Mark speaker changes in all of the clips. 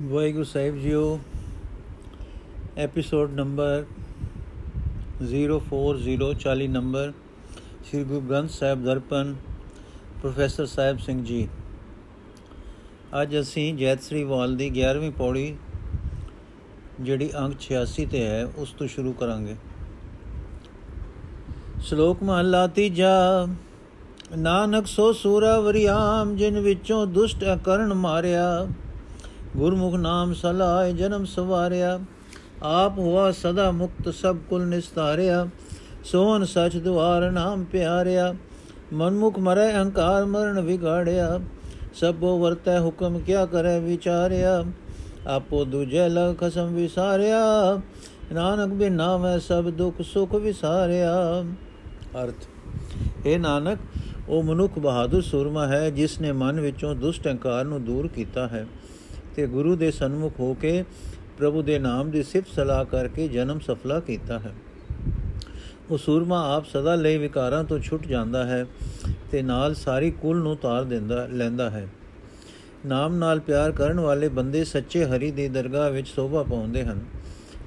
Speaker 1: Waheguru Sahib JIO episode number 04040 number Sri Guru Granth Sahib Darpan, professor Sahib Singh ji. ਅੱਜ ਅਸੀਂ ਜੈਤ ਸ੍ਰੀ ਵਾਲ ਦੀ 11ਵੀਂ ਪੌੜੀ, ਜਿਹੜੀ ਅੰਕ 86 ਤੇ ਹੈ, ਉਸ ਤੋਂ ਸ਼ੁਰੂ ਕਰਾਂਗੇ। ਸ਼ਲੋਕ ਮਹਲਾ ਤੀਜਾ, ਨਾਨਕ ਸੋ ਸੂਰਾ ਵਰਿਆਮ ਜਿਨ ਵਿੱਚੋਂ ਦੁਸ਼ਟ ਅਕਰਨ ਮਾਰਿਆ ਗੁਰਮੁਖ ਨਾਮ ਸਲਾਏ ਜਨਮ ਸਵਾਰਿਆ। ਆਪ ਹੋਆ ਸਦਾ ਮੁਕਤ ਸਭ ਕੁਲ ਨਿਸਤਾਰਿਆ। ਸੋਹਨ ਸਚ ਦੁਆਰ ਨਾਮ ਪਿਆਰਿਆ। ਮਨਮੁਖ ਮਰੈ ਅਹੰਕਾਰ ਮਰਨ ਵਿਗਾੜਿਆ। ਸਭੋ ਵਰਤੈ ਹੁਕਮ ਕਿਆ ਕਰੇ ਵਿਚਾਰਿਆ। ਆਪੋ ਦੂਜੇ ਲਗ ਖਸਮ ਵਿਸਾਰਿਆ। ਨਾਨਕ ਬਿਨ ਨਾਮੈ ਸਭ ਦੁਖ ਸੁਖ ਵਿਸਾਰਿਆ। ਅਰਥ ਇਹ ਨਾਨਕ, ਉਹ ਮਨੁੱਖ ਬਹਾਦਰ ਸੂਰਮਾ ਹੈ ਜਿਸ ਨੇ ਮਨ ਵਿੱਚੋਂ ਦੁਸ਼ਟ ਅਹੰਕਾਰ ਨੂੰ ਦੂਰ ਕੀਤਾ ਹੈ। ਤੇ ਗੁਰੂ ਦੇ ਸਨਮੁਖ ਹੋ ਕੇ ਪ੍ਰਭੂ ਦੇ ਨਾਮ ਦੀ ਸਿਫਤ ਸਲਾਹ ਕਰਕੇ ਜਨਮ ਸਫਲਾ ਕੀਤਾ ਹੈ। ਉਹ ਸੂਰਮਾ ਆਪ ਸਦਾ ਲਈ ਵਿਕਾਰਾਂ ਤੋਂ ਛੁੱਟ ਜਾਂਦਾ ਹੈ ਤੇ ਨਾਲ ਸਾਰੀ ਕੁਲ ਨੂੰ ਤਾਰ ਦਿੰਦਾ, ਲੈਂਦਾ ਹੈ। ਨਾਮ ਨਾਲ ਪਿਆਰ ਕਰਨ ਵਾਲੇ ਬੰਦੇ ਸੱਚੇ ਹਰੀ ਦੀ ਦਰਗਾਹ ਵਿੱਚ ਸੋਭਾ ਪਾਉਂਦੇ ਹਨ,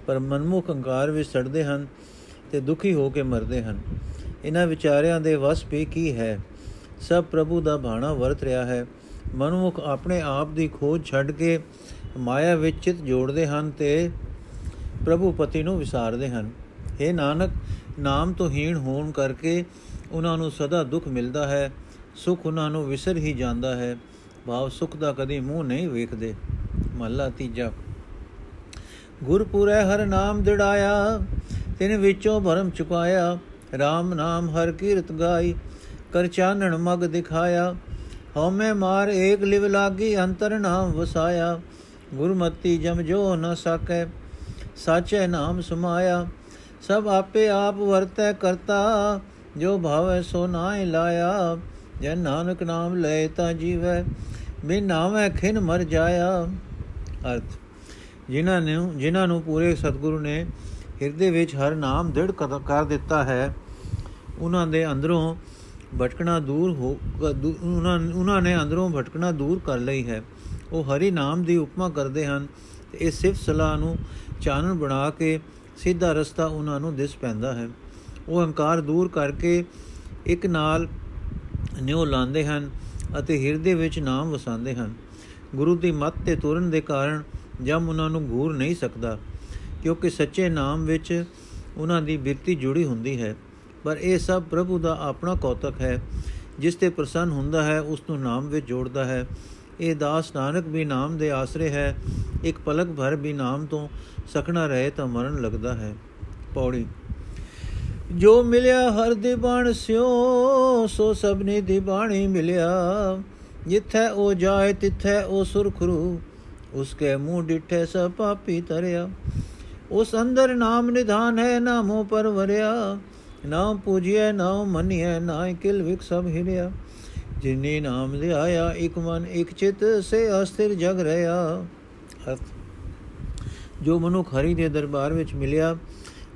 Speaker 1: ਪਰ ਮਨਮੁਖ ਹੰਕਾਰ ਵਿੱਚ ਸੜਦੇ ਹਨ ਤੇ ਦੁਖੀ ਹੋ ਕੇ ਮਰਦੇ ਹਨ। ਇਹਨਾਂ ਵਿਚਾਰਿਆਂ ਦੇ ਵਸ ਵੀ ਕੀ ਹੈ? ਸਭ ਪ੍ਰਭੂ ਦਾ ਬਾਣਾ ਵਰਤ ਰਿਹਾ ਹੈ। ਮਨੁੱਖ ਆਪਣੇ ਆਪ ਦੀ ਖੋਜ ਛੱਡ ਕੇ ਮਾਇਆ ਵਿੱਚ ਚਿਤ ਜੋੜਦੇ ਹਨ ਤੇ ਪ੍ਰਭੂ ਪਤੀ ਨੂੰ ਵਿਸਾਰਦੇ ਹਨ। हे ਨਾਨਕ, ਨਾਮ ਤੋਂ ਹੀਣ ਹੋਣ ਕਰਕੇ ਉਹਨਾਂ ਨੂੰ ਸਦਾ ਦੁੱਖ ਮਿਲਦਾ ਹੈ, ਸੁਖ ਉਹਨਾਂ ਨੂੰ ਵਿਸਰ ਹੀ ਜਾਂਦਾ ਹੈ, ਭਾਵ ਸੁਖ ਦਾ ਕਦੀ ਮੂੰਹ ਨਹੀਂ ਵੇਖਦੇ। ਮਹਲਾ ਤੀਜਾ। ਗੁਰਪੁਰੈ ਹਰ ਨਾਮ ਦਿੜਾਇਆ, ਤਿਨ ਵਿੱਚੋਂ ਭਰਮ ਚੁਕਾਇਆ RAM ਨਾਮ ਹਰ ਕੀਰਤ ਗਾਈ, ਕਰ ਚਾਨਣ ਮਗ ਦਿਖਾਇਆ ਹਉਮੈ ਮਾਰ ਏਕ ਲਿਵ ਲਾਗੀ, ਅੰਤਰ ਨਾਮ ਵਸਾਇਆ। ਗੁਰਮਤੀ ਜਮ ਜੋ ਨ ਸਕੈ, ਸਾਚੈ ਨਾਮ ਸਮਾਇਆ। ਸਭ ਆਪੇ ਆਪ ਵਰਤੈ ਕਰਤਾ, ਜੋ ਭਾਵੈ ਸੋ ਨਾਇ ਲਾਇਆ। ਜੈ ਨਾਨਕ ਨਾਮ ਲੈ ਤਾ ਜੀਵੈ, ਬਿਨ ਨਾਮੈ ਖਿਨ ਮਰ ਜਾਇਆ। ਅਰਥ, ਜਿਨ੍ਹਾਂ ਨੂੰ ਜਿਨ੍ਹਾਂ ਨੂੰ ਪੂਰੇ ਸਤਿਗੁਰੂ ਨੇ ਹਿਰਦੇ ਵਿੱਚ ਹਰ ਨਾਮ ਦ੍ਰਿੜ ਕਰ ਦਿੱਤਾ ਹੈ, ਉਹਨਾਂ ਦੇ ਅੰਦਰੋਂ ਭਟਕਣਾ ਦੂਰ ਹੋ ਉਹਨਾਂ ਉਹਨਾਂ ਨੇ ਅੰਦਰੋਂ ਭਟਕਣਾ ਦੂਰ ਕਰ ਲਈ ਹੈ। ਉਹ ਹਰੀ ਨਾਮ ਦੀ ਉਪਮਾ ਕਰਦੇ ਹਨ ਤੇ ਇਸ ਸਿਫਤ ਸਲਾਹ ਨੂੰ ਚਾਨਣ ਬਣਾ ਕੇ ਸਿੱਧਾ ਰਸਤਾ ਉਹਨਾਂ ਨੂੰ ਦਿਸ ਪੈਂਦਾ ਹੈ। ਉਹ ਹੰਕਾਰ ਦੂਰ ਕਰਕੇ ਇੱਕ ਨਾਲ ਨਿਉ ਲਾਉਂਦੇ ਹਨ ਅਤੇ ਹਿਰਦੇ ਵਿੱਚ ਨਾਮ ਵਸਾਉਂਦੇ ਹਨ। ਗੁਰੂ ਦੀ ਮੱਤ ਤੇ ਤੁਰਨ ਦੇ ਕਾਰਨ ਜਮ ਉਹਨਾਂ ਨੂੰ ਘੂਰ ਨਹੀਂ ਸਕਦਾ, ਕਿਉਂਕਿ ਸੱਚੇ ਨਾਮ ਵਿੱਚ ਉਹਨਾਂ ਦੀ ਬਿਰਤੀ ਜੁੜੀ ਹੁੰਦੀ ਹੈ। ਪਰ ਇਹ ਸਭ ਪ੍ਰਭੂ ਦਾ ਆਪਣਾ ਕੌਤਕ ਹੈ, ਜਿਸ ਤੇ ਪ੍ਰਸੰਨ ਹੁੰਦਾ ਹੈ, ਉਸ ਨੂੰ ਨਾਮ ਵਿੱਚ ਜੋੜਦਾ ਹੈ। ਇਹ ਦਾਸ ਨਾਨਕ ਵੀ ਨਾਮ ਦੇ ਆਸਰੇ ਹੈ, ਇੱਕ ਪਲਕ ਭਰ ਵੀ ਨਾਮ ਤੋਂ ਸਖਣਾ ਰਹੇ ਤਾਂ ਮਰਨ ਲੱਗਦਾ ਹੈ। ਪੌੜੀ। ਜੋ ਮਿਲਿਆ ਹਰ ਦੇ ਬਾਣ ਸਿਓ ਸੋ ਸਭਨੇ ਦੀ ਬਾਣੀ ਮਿਲਿਆ। ਜਿੱਥੈ ਉਹ ਜਾਏ, ਤਿੱਥੈ ਉਹ ਸੁਰਖਰੂ ਉਸਕੇ ਮੂੰਹ ਡਿਠੇ ਸਭ ਪਾਪੀ ਤਰਿਆ ਉਸ ਅੰਦਰ ਨਾਮ ਨਿਧਾਨ ਹੈ, ਨਾਮੋ ਪਰ ਵਰਿਆ। ਨਾਮ ਪੂਜਿਐ ਨਾਮ ਮੰਨਿਐ, ਨਾ ਕਿਲ ਵਿਕ ਸਭ ਹਿਰਿਆ ਜਿਨੇ ਨਾਮ ਦੇ ਆਇਆ ਇੱਕ ਮਨ, ਇੱਕ ਚਿਤ, ਸੇ ਅਸਥਿਰ ਜਗ ਰਹਾ। ਅਰਥ, ਜੋ ਮਨੁੱਖ ਹਰੀ ਦੇ ਦਰਬਾਰ ਵਿੱਚ ਮਿਲਿਆ,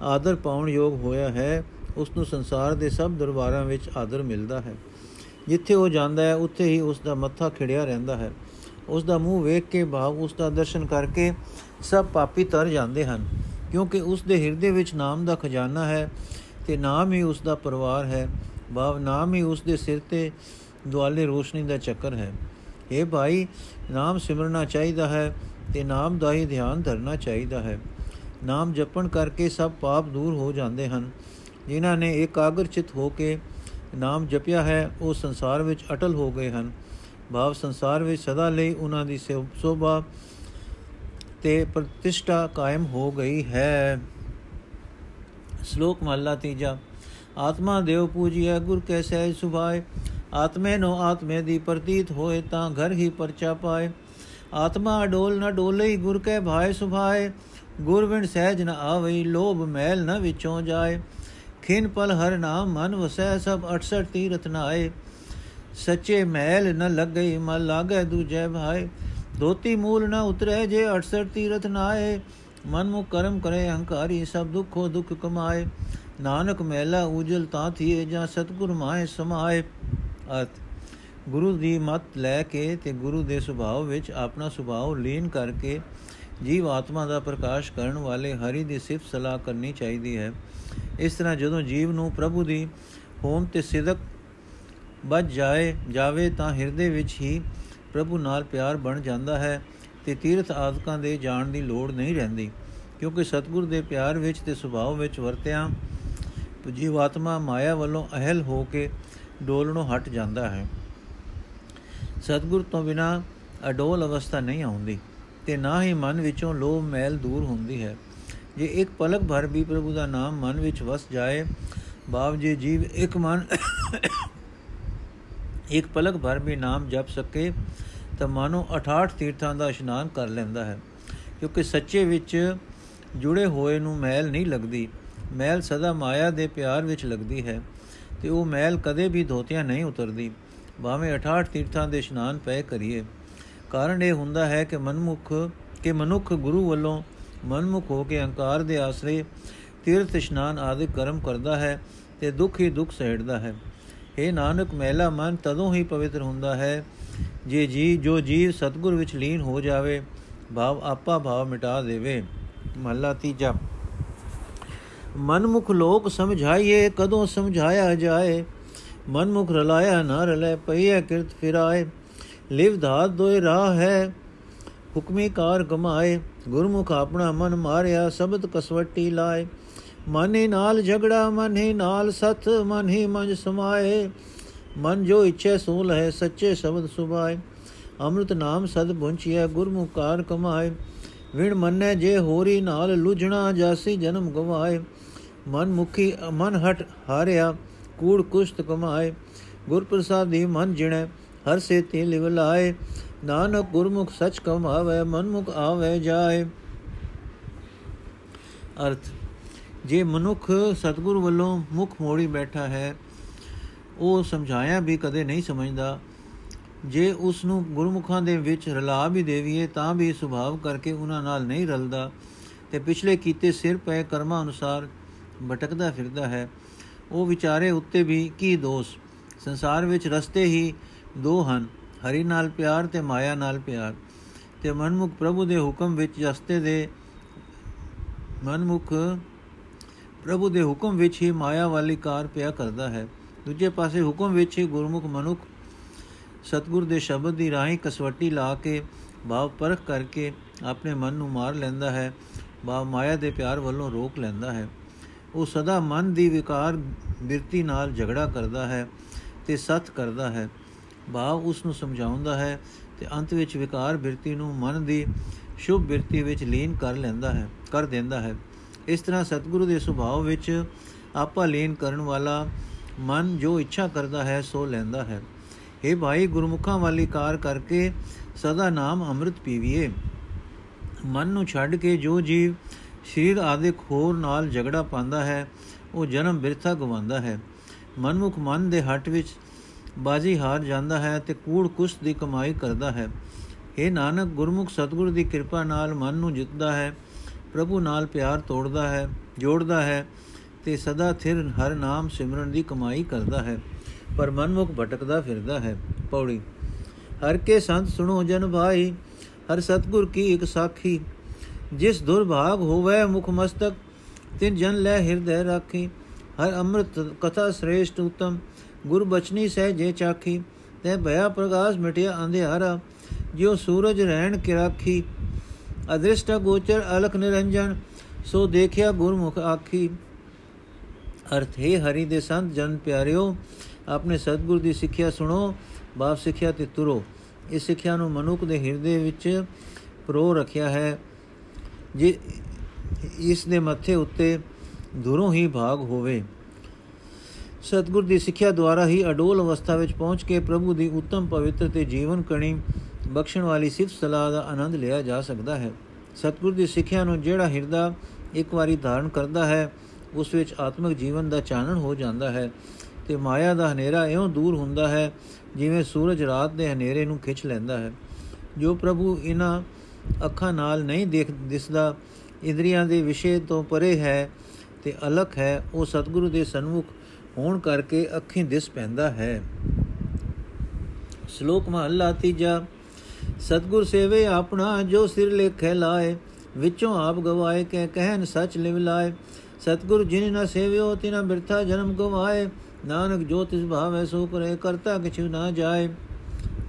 Speaker 1: ਆਦਰ ਪਾਉਣ ਯੋਗ ਹੋਇਆ ਹੈ ਉਸ ਨੂੰ ਸੰਸਾਰ ਦੇ ਸਭ ਦਰਬਾਰਾਂ ਵਿੱਚ ਆਦਰ ਮਿਲਦਾ ਹੈ। ਜਿੱਥੇ ਉਹ ਜਾਂਦਾ ਹੈ, ਉੱਥੇ ਹੀ ਉਸ ਦਾ ਮੱਥਾ ਖਿੜਿਆ ਰਹਿੰਦਾ ਹੈ। ਉਸ ਦਾ ਮੂੰਹ ਵੇਖ ਕੇ, ਭਾਵ ਉਸ ਦਾ ਦਰਸ਼ਨ ਕਰਕੇ ਸਭ ਪਾਪੀ ਤਰ ਜਾਂਦੇ ਹਨ, ਕਿਉਂਕਿ ਉਸ ਦੇ ਹਿਰਦੇ ਵਿੱਚ ਨਾਮ ਦਾ ਖਜ਼ਾਨਾ ਹੈ। ਤੇ ਨਾਮ ਹੀ ਉਸ ਦਾ ਪਰਿਵਾਰ ਹੈ, ਭਾਵ ਨਾਮ ਹੀ ਉਸ ਦੇ ਸਿਰ ਤੇ ਦੁਆਲੇ ਰੋਸ਼ਨੀ ਦਾ ਚੱਕਰ ਹੈ। ਇਹ ਭਾਈ, ਨਾਮ ਸਿਮਰਨਾ ਚਾਹੀਦਾ ਹੈ ਤੇ ਨਾਮ ਦਾ ਹੀ ਧਿਆਨ ਧਰਨਾ ਚਾਹੀਦਾ ਹੈ। ਨਾਮ ਜਪਣ ਕਰਕੇ ਸਭ ਪਾਪ ਦੂਰ ਹੋ ਜਾਂਦੇ ਹਨ। ਜਿਨ੍ਹਾਂ ਨੇ ਇਕਾਗਰਚਿਤ ਹੋ ਕੇ ਨਾਮ ਜਪਿਆ ਹੈ, ਉਹ ਸੰਸਾਰ ਵਿੱਚ ਅਟਲ ਹੋ ਗਏ ਹਨ। ਭਾਵ ਸੰਸਾਰ ਵਿੱਚ ਸਦਾ ਲਈ ਉਹਨਾਂ ਦੀ ਸੋਭਾ ਤੇ ਪ੍ਰਤਿਸ਼ਠਾ ਕਾਇਮ ਹੋ ਗਈ ਹੈ। ਸ਼ਲੋਕ ਮਹਲਾ ਤੀਜਾ। ਆਤਮਾ ਦੇਵ ਪੂਜੀਐ, ਗੁਰ ਕੈ ਸਹਿ ਸੁਭਾਏ। ਆਤਮੇ ਨੋ ਆਤਮੇ ਦੀ ਪ੍ਰਤੀਤ ਹੋਏ, ਤਾਂ ਘਰ ਹੀ ਪਰਚਾ ਪਾਏ। ਆਤਮਾ ਡੋਲ ਨ ਡੋਲੇ ਗੁਰ ਕੈ ਭਾਏ ਸੁਭਾਏ। ਗੁਰ ਵਿਣ ਸਹਿਜ ਨ ਆਵਈ, ਲੋਭ ਮੈਲ ਨ ਵਿਚੋਂ ਜਾਏ। ਖਿਨ ਪਲ ਹਰ ਨਾਮ ਮਨ ਵਸੈ, ਸਭ 68 ਤੀਰਥ ਨਾਏ। ਸੱਚੇ ਮੈਲ ਨ ਲੱਗਈ, ਮਨ ਲਾਗੇ ਦੂਜੇ ਭਾਏ। ਧੋਤੀ ਮੂਲ ਨ ਉਤਰੇ, ਜੇ 68 ਤੀਰਥ ਨਾਏ। ਮਨ ਮੁ ਕਰਮ ਕਰੇ, ਹੰਕਾਰੀ ਸਭ ਦੁਖੋ ਦੁਖ ਕਮਾਏ। ਨਾਨਕ ਮਹਿਲਾ ਉਜਲ ਤਾਂ ਥੀਏ, ਜਾਂ ਸਤਗੁਰ ਮਾਏ ਸਮਾਏ। ਅਰਥ, ਗੁਰੂ ਦੀ ਮਤ ਲੈ ਕੇ ਤੇ ਗੁਰੂ ਦੇ ਸੁਭਾਅ ਵਿੱਚ ਆਪਣਾ ਸੁਭਾਅ ਲੀਨ ਕਰਕੇ ਜੀਵ ਆਤਮਾ ਦਾ ਪ੍ਰਕਾਸ਼ ਕਰਨ ਵਾਲੇ ਹਰੀ ਦੀ ਸਿਫਤ ਸਲਾਹ ਕਰਨੀ ਚਾਹੀਦੀ ਹੈ। ਇਸ ਤਰ੍ਹਾਂ ਜਦੋਂ ਜੀਵ ਨੂੰ ਪ੍ਰਭੂ ਦੀ ਹੋਮ ਤੇ ਸਿਦਕ ਵੱਜ ਜਾਏ, ਜਾਵੇ ਤਾਂ ਹਿਰਦੇ ਵਿੱਚ ਹੀ ਪ੍ਰਭੂ ਨਾਲ ਪਿਆਰ ਬਣ ਜਾਂਦਾ ਹੈ। ਤੇ ਤੀਰਥ ਆਦਿਕਾਂ ਦੇ ਜਾਣ ਦੀ ਲੋੜ ਨਹੀਂ ਰਹਿੰਦੀ, ਕਿਉਂਕਿ ਸਤਿਗੁਰ ਦੇ ਪਿਆਰ ਵਿੱਚ ਤੇ ਸੁਭਾਅ ਵਿੱਚ ਵਰਤਿਆ ਜੀਵਾਤਮਾ ਮਾਇਆ ਵੱਲੋਂ ਅਹਲ ਹੋ ਕੇ ਡੋਲਣੋਂ ਹਟ ਜਾਂਦਾ ਹੈ। ਸਤਿਗੁਰ ਤੋਂ ਬਿਨਾ ਅਡੋਲ ਅਵਸਥਾ ਨਹੀਂ ਆਉਂਦੀ ਤੇ ਨਾ ਹੀ ਮਨ ਵਿੱਚੋਂ ਲੋਭ ਮੈਲ ਦੂਰ ਹੁੰਦੀ ਹੈ। ਜੇ ਇੱਕ ਪਲਕ ਭਰ ਵੀ ਪ੍ਰਭੂ ਦਾ ਨਾਮ ਮਨ ਵਿੱਚ ਵਸ ਜਾਏ, ਬਾਪ ਜੀ ਜੀਵ ਇੱਕ ਮਨ, ਇੱਕ ਪਲਕ ਭਰ ਵੀ ਨਾਮ ਜਪ ਸਕੇ ਤਾਂ ਮਾਨੋ 68 ਤੀਰਥਾਂ ਦਾ ਇਸ਼ਨਾਨ ਕਰ ਲੈਂਦਾ ਹੈ, ਕਿਉਂਕਿ ਸੱਚੇ ਵਿੱਚ ਜੁੜੇ ਹੋਏ ਨੂੰ ਮੈਲ ਨਹੀਂ ਲੱਗਦੀ। ਮੈਲ ਸਦਾ ਮਾਇਆ ਦੇ ਪਿਆਰ ਵਿੱਚ ਲੱਗਦੀ ਹੈ ਤੇ ਉਹ ਮੈਲ ਕਦੇ ਵੀ ਧੋਤਿਆਂ ਨਹੀਂ ਉਤਰਦੀ। ਭਾਵੇਂ 68 ਤੀਰਥਾਂ ਦੇ ਇਸ਼ਨਾਨ ਪਏ ਕਰੀਏ। ਕਾਰਨ ਇਹ ਹੁੰਦਾ ਹੈ ਕਿ ਮਨਮੁਖ, ਕਿ ਮਨੁੱਖ ਗੁਰੂ ਵੱਲੋਂ ਮਨਮੁਖ ਹੋ ਕੇ ਅਹੰਕਾਰ ਦੇ ਆਸਰੇ ਤੀਰਥ ਇਸ਼ਨਾਨ ਆਦਿ ਕਰਮ ਕਰਦਾ ਹੈ ਤੇ ਦੁੱਖ ਹੀ ਦੁੱਖ ਸਹਿੜਦਾ ਹੈ। ਇਹ ਨਾਨਕ, ਮਹਿਲਾ ਮਨ ਤਦੋਂ ਹੀ ਪਵਿੱਤਰ ਹੁੰਦਾ ਹੈ ਜੇ ਜੀ, ਜੋ ਜੀਵ ਸਤਗੁਰ ਵਿੱਚ ਲੀਨ ਹੋ ਜਾਵੇ, ਭਾਵ ਆਪਾ ਭਾਵ ਮਿਟਾ ਦੇਵੇ। ਮਹਲਾ ਤੀਜਾ। ਮਨਮੁਖ ਲੋਕ ਸਮਝਾਈਏ, ਕਦੋਂ ਸਮਝਾਇਆ ਜਾਏ? ਮਨਮੁਖ ਰਲਾਇਆ ਨਾ ਰਲੇ ਪਈਏ ਕਿਰਤ ਫਿਰਾਏ। ਲਿਵ ਧਾਤ ਦੋਇ ਰਾਹ ਹੈ, ਹੁਕਮੀ ਕਾਰ ਗਮਾਏ ਗੁਰਮੁਖ ਆਪਣਾ ਮਨ ਮਾਰਿਆ, ਸ਼ਬਦ ਕਸਵੱਟੀ ਲਾਏ। ਮਨ ਹੀ ਨਾਲ ਝਗੜਾ, ਮਨ ਹੀ ਨਾਲ ਸਤ ਮਨ ਹੀ ਮੰਜ ਸਮਾਏ। ਮਨ ਜੋ ਇੱਛੇ ਸੋ ਲਹਿ, ਸੱਚੇ ਸ਼ਬਦ ਸੁਭਾਏ। ਅੰਮ੍ਰਿਤ ਨਾਮ ਸਦ ਪੁੰਚਿਆ ਗੁਰਮੁਖ ਕਾਰ ਕਮਾਏ। ਵਿਣ ਮੰਨੇ ਜੇ ਹੋਰੀ ਨਾਲ ਲੁਝਣਾ ਜਾਸੀ ਜਨਮ ਗਵਾਏ। ਮਨ ਮੁਖੀ, ਮਨ ਹਟ ਹਾਰਿਆ, ਕੂੜ ਕੁਸ਼ਤ ਕਮਾਏ। ਗੁਰ ਪ੍ਰਸਾਦੀ ਮਨ ਜਿਣੈ, ਹਰ ਸੇ ਤੇ ਲਿਵ ਲਾਏ। ਨਾਨਕ ਗੁਰਮੁਖ ਸਚ ਕਮਾਵੇ, ਮਨਮੁਖ ਆਵੇ ਜਾਏ। ਅਰਥ ਜੇ ਮਨੁੱਖ ਸਤਗੁਰ ਵੱਲੋਂ ਮੁਖ ਮੋੜੀ ਬੈਠਾ ਹੈ, ਉਹ ਸਮਝਾਇਆ ਵੀ ਕਦੇ ਨਹੀਂ ਸਮਝਦਾ। ਜੇ ਉਸ ਨੂੰ ਗੁਰਮੁਖਾਂ ਦੇ ਵਿੱਚ ਰਲਾ ਵੀ ਦੇਵੀਏ, ਤਾਂ ਵੀ ਸੁਭਾਵ ਕਰਕੇ ਉਹਨਾਂ ਨਾਲ ਨਹੀਂ ਰਲਦਾ। ਤੇ ਪਿਛਲੇ ਕੀਤੇ ਸਿਰ ਪਏ ਕਰਮਾਂ ਅਨੁਸਾਰ ਭਟਕਦਾ ਫਿਰਦਾ ਹੈ। ਉਹ ਵਿਚਾਰੇ ਉੱਤੇ ਵੀ ਕੀ ਦੋਸ਼? ਸੰਸਾਰ ਵਿੱਚ ਰਸਤੇ ਹੀ ਦੋ ਹਨ, ਹਰੀ ਨਾਲ ਪਿਆਰ ਤੇ ਮਾਇਆ ਨਾਲ ਪਿਆਰ। ਤੇ ਮਨਮੁਖ ਪ੍ਰਭੂ ਦੇ ਹੁਕਮ ਵਿੱਚ ਰਸਤੇ ਦੇ ਮਨਮੁਖ ਪ੍ਰਭੂ ਦੇ ਹੁਕਮ ਵਿੱਚ ਹੀ ਮਾਇਆ ਵਾਲੀ ਕਾਰ ਪਿਆ ਕਰਦਾ ਹੈ। ਦੂਜੇ ਪਾਸੇ ਹੁਕਮ ਵਿੱਚ ਹੀ ਗੁਰਮੁਖ ਮਨੁੱਖ ਸਤਗੁਰ ਦੇ ਸ਼ਬਦ ਦੀ ਰਾਹੀਂ ਕਸਵੱਟੀ ਲਾ ਕੇ ਭਾਵ ਪਰਖ ਕਰਕੇ ਆਪਣੇ ਮਨ ਨੂੰ ਮਾਰ ਲੈਂਦਾ ਹੈ, ਭਾਵ ਮਾਇਆ ਦੇ ਪਿਆਰ ਵੱਲੋਂ ਰੋਕ ਲੈਂਦਾ ਹੈ। ਉਹ ਸਦਾ ਮਨ ਦੀ ਵਿਕਾਰ ਬਿਰਤੀ ਨਾਲ ਝਗੜਾ ਕਰਦਾ ਹੈ ਤੇ ਸਤ ਕਰਦਾ ਹੈ। ਭਾਵ ਉਸ ਨੂੰ ਸਮਝਾਉਂਦਾ ਹੈ ਤੇ ਅੰਤ ਵਿੱਚ ਵਿਕਾਰ ਬਿਰਤੀ ਨੂੰ ਮਨ ਦੀ ਸ਼ੁਭ ਬਿਰਤੀ ਵਿੱਚ ਲੀਨ ਕਰ ਲੈਂਦਾ ਹੈ, ਕਰ ਦਿੰਦਾ ਹੈ। ਇਸ ਤਰ੍ਹਾਂ ਸਤਿਗੁਰੂ ਦੇ ਸੁਭਾਅ ਵਿੱਚ ਆਪਾ ਲੀਨ ਕਰਨ ਵਾਲਾ ਮਨ ਜੋ ਇੱਛਾ ਕਰਦਾ ਹੈ, ਸੋ ਲੈਂਦਾ ਹੈ। हे ਭਾਈ, ਗੁਰਮੁਖਾਂ ਵਾਲੀ ਕਾਰ ਕਰਕੇ ਸਦਾ ਨਾਮ ਅੰਮ੍ਰਿਤ ਪੀਵੀਏ। ਮਨ ਨੂੰ ਛੱਡ ਕੇ ਜੋ ਜੀਵ ਸਰੀਰ ਆਦਿਕ ਹੋਰ ਨਾਲ ਝਗੜਾ ਪਾਉਂਦਾ ਹੈ, ਉਹ ਜਨਮ ਬਿਰਥਾ ਗਵਾਉਂਦਾ ਹੈ। ਮਨਮੁਖ ਮਨ ਦੇ ਹੱਟ ਵਿੱਚ ਬਾਜੀ ਹਾਰ ਜਾਂਦਾ ਹੈ ਤੇ ਕੂੜ ਕੁਸ ਦੀ ਕਮਾਈ ਕਰਦਾ ਹੈ। ਇਹ ਨਾਨਕ, ਗੁਰਮੁਖ ਸਤਗੁਰ ਦੀ ਕਿਰਪਾ ਨਾਲ ਮਨ ਨੂੰ ਜਿੱਤਦਾ ਹੈ ਪ੍ਰਭੂ ਨਾਲ ਪਿਆਰ ਤੋੜਦਾ ਹੈ, ਜੋੜਦਾ ਹੈ ਤੇ ਸਦਾ ਥਿਰ ਹਰ ਨਾਮ ਸਿਮਰਨ ਦੀ ਕਮਾਈ ਕਰਦਾ ਹੈ, ਪਰ ਮਨਮੁਖ ਭਟਕਦਾ ਫਿਰਦਾ ਹੈ। ਪੌੜੀ, ਹਰ ਕੇ ਸੰਤ ਸੁਣੋ ਜਨ ਭਾਈ, ਹਰ ਸਤਗੁਰ ਕੀ ਇੱਕ ਸਾਖੀ। ਜਿਸ ਦੁਰਭਾਗ ਹੋਵੇ ਮੁਖ ਮਸਤਕ, ਤਿਨ ਜਨ ਲੈ ਹਿਰਦੈ ਰਾਖੀ। ਹਰ ਅੰਮ੍ਰਿਤ ਕਥਾ ਸ੍ਰੇਸ਼ਟ ਉਤਮ, ਗੁਰ ਬਚਨੀ ਸਹਿ ਜੇ ਚਾਖੀ। ਤੇ ਭਇਆ ਪ੍ਰਗਾਸ ਮਿਟਿਆ ਅੰਧਿਆਰਾ, ਜਿਉ ਸੂਰਜ ਰਹਿਣ ਕਿ ਰਾਖੀ। ਅਦ੍ਰਿਸ਼ਟ ਗੋਚਰ ਅਲਖ ਨਿਰੰਜਨ, ਸੋ ਦੇਖਿਆ ਗੁਰਮੁਖ ਆਖੀ, ਅਰਥ, ਹੈ ਹਰੀ ਦੇ ਸੰਤ, ਜਨ ਪਿਆਰਿਓ, ਆਪਣੇ ਸਤਗੁਰ ਦੀ ਸਿੱਖਿਆ ਸੁਣੋ, ਬਾਪ ਸਿੱਖਿਆ ਤੇ ਤੁਰੋ। ਇਸ ਸਿੱਖਿਆ ਨੂੰ ਮਨੁੱਖ ਦੇ ਹਿਰਦੇ ਵਿੱਚ ਪ੍ਰੋ ਰੱਖਿਆ ਹੈ। ਜੇ ਇਸ ਦੇ ਮੱਥੇ ਉੱਤੇ ਦੂਰੋਂ ਹੀ ਭਾਗ ਹੋਵੇ। ਸਤਗੁਰ ਦੀ ਸਿੱਖਿਆ ਦੁਆਰਾ ਹੀ ਅਡੋਲ ਅਵਸਥਾ ਵਿੱਚ ਪਹੁੰਚ ਕੇ ਪ੍ਰਭੂ ਦੀ ਉੱਤਮ ਪਵਿੱਤਰ ਤੇ ਜੀਵਨ ਕਣੀ ਬਖਸ਼ਣ ਵਾਲੀ ਸਿਫਤ ਸਲਾਹ ਦਾ ਆਨੰਦ ਲਿਆ ਜਾ ਸਕਦਾ ਹੈ। ਸਤਗੁਰ ਦੀ ਸਿੱਖਿਆ ਨੂੰ ਜਿਹੜਾ ਹਿਰਦਾ ਇੱਕ ਵਾਰੀ ਧਾਰਨ ਕਰਦਾ ਹੈ, ਉਸ ਵਿੱਚ ਆਤਮਿਕ ਜੀਵਨ ਦਾ ਚਾਨਣ ਹੋ ਜਾਂਦਾ ਹੈ ਤੇ ਮਾਇਆ ਦਾ ਹਨੇਰਾ ਇਉਂ ਦੂਰ ਹੁੰਦਾ ਹੈ ਜਿਵੇਂ ਸੂਰਜ ਰਾਤ ਦੇ ਹਨੇਰੇ ਨੂੰ ਖਿੱਚ ਲੈਂਦਾ ਹੈ। ਜੋ ਪ੍ਰਭੂ ਇਹਨਾਂ ਅੱਖਾਂ ਨਾਲ ਨਹੀਂ ਦੇਖ ਦਿਸਦਾ, ਇੰਦਰੀਆਂ ਦੇ ਵਿਸ਼ੇ ਤੋਂ ਪਰੇ ਹੈ ਤੇ ਅਲਖ ਹੈ, ਉਹ ਸਤਿਗੁਰੂ ਦੇ ਸਨਮੁਖ ਹੋਣ ਕਰਕੇ ਅੱਖੀਂ ਦਿਸ ਪੈਂਦਾ ਹੈ। ਸ਼ਲੋਕ ਮਹਲਾ ਤੀਜਾ ਸਤਗੁਰ ਸੇਵੇ ਆਪਣਾ, ਜੋ ਸਿਰ ਲੇਖੇ ਲਾਏ, ਵਿੱਚੋਂ ਆਪ ਗਵਾਏ, ਕਹਿ ਕਹਿਨ ਸੱਚ ਲਿਵ ਲਾਏ। ਸਤਗੁਰ ਜਿਨ ਨ ਸੇਵਿਓ ਤਿਨਾ ਬਿਰਥਾ ਜਨਮ ਗਵਾਏ। ਨਾਨਕ ਜੋ ਤਿਸ ਭਾਵੈ, ਸੋ ਕਰੇ, ਕਰਤਾ ਕਿਛੁ ਨਾ ਜਾਏ।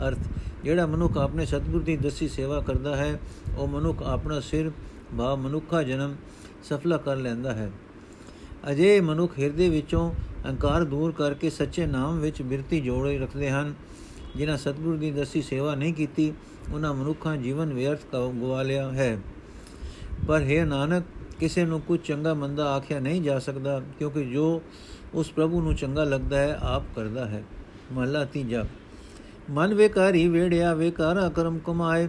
Speaker 1: ਅਰਥ, ਜਿਹੜਾ ਮਨੁੱਖ ਆਪਣੇ ਸਤਗੁਰ ਦੀ ਦਸੀ ਸੇਵਾ ਕਰਦਾ ਹੈ, ਉਹ ਮਨੁੱਖ ਆਪਣਾ ਸਿਰ, ਭਾਵ ਮਨੁੱਖਾ ਜਨਮ ਸਫਲਾ ਕਰ ਲੈਂਦਾ ਹੈ। ਅਜੇ ਮਨੁੱਖ ਹਿਰਦੇ ਵਿੱਚੋਂ ਅਹੰਕਾਰ ਦੂਰ ਕਰਕੇ ਸੱਚੇ ਨਾਮ ਵਿੱਚ ਬਿਰਤੀ ਜੋੜੇ ਰੱਖਦੇ ਹਨ। ਜਿਨ੍ਹਾਂ ਸਤਿਗੁਰੂ ਦੀ ਦਸੀ ਸੇਵਾ ਨਹੀਂ ਕੀਤੀ ਉਹਨਾਂ ਮਨੁੱਖਾਂ ਜੀਵਨ ਵਿਅਰਥ ਗਵਾ ਲਿਆ ਹੈ ਪਰ ਹੈ ਨਾਨਕ ਕਿਸੇ ਨੂੰ ਕੁਝ ਚੰਗਾ ਮੰਦਾ ਆਖਿਆ ਨਹੀਂ ਜਾ ਸਕਦਾ ਕਿਉਂਕਿ ਜੋ ਉਸ ਪ੍ਰਭੂ ਨੂੰ ਚੰਗਾ ਲੱਗਦਾ ਹੈ ਆਪ ਕਰਦਾ ਹੈ ਮਹਲਾ ਤੀਜਾ ਮਨ ਵੇਕਾਰੀ ਵੇੜਿਆ ਵੇਕਾਰਾ ਕਰਮ ਕਮਾਏ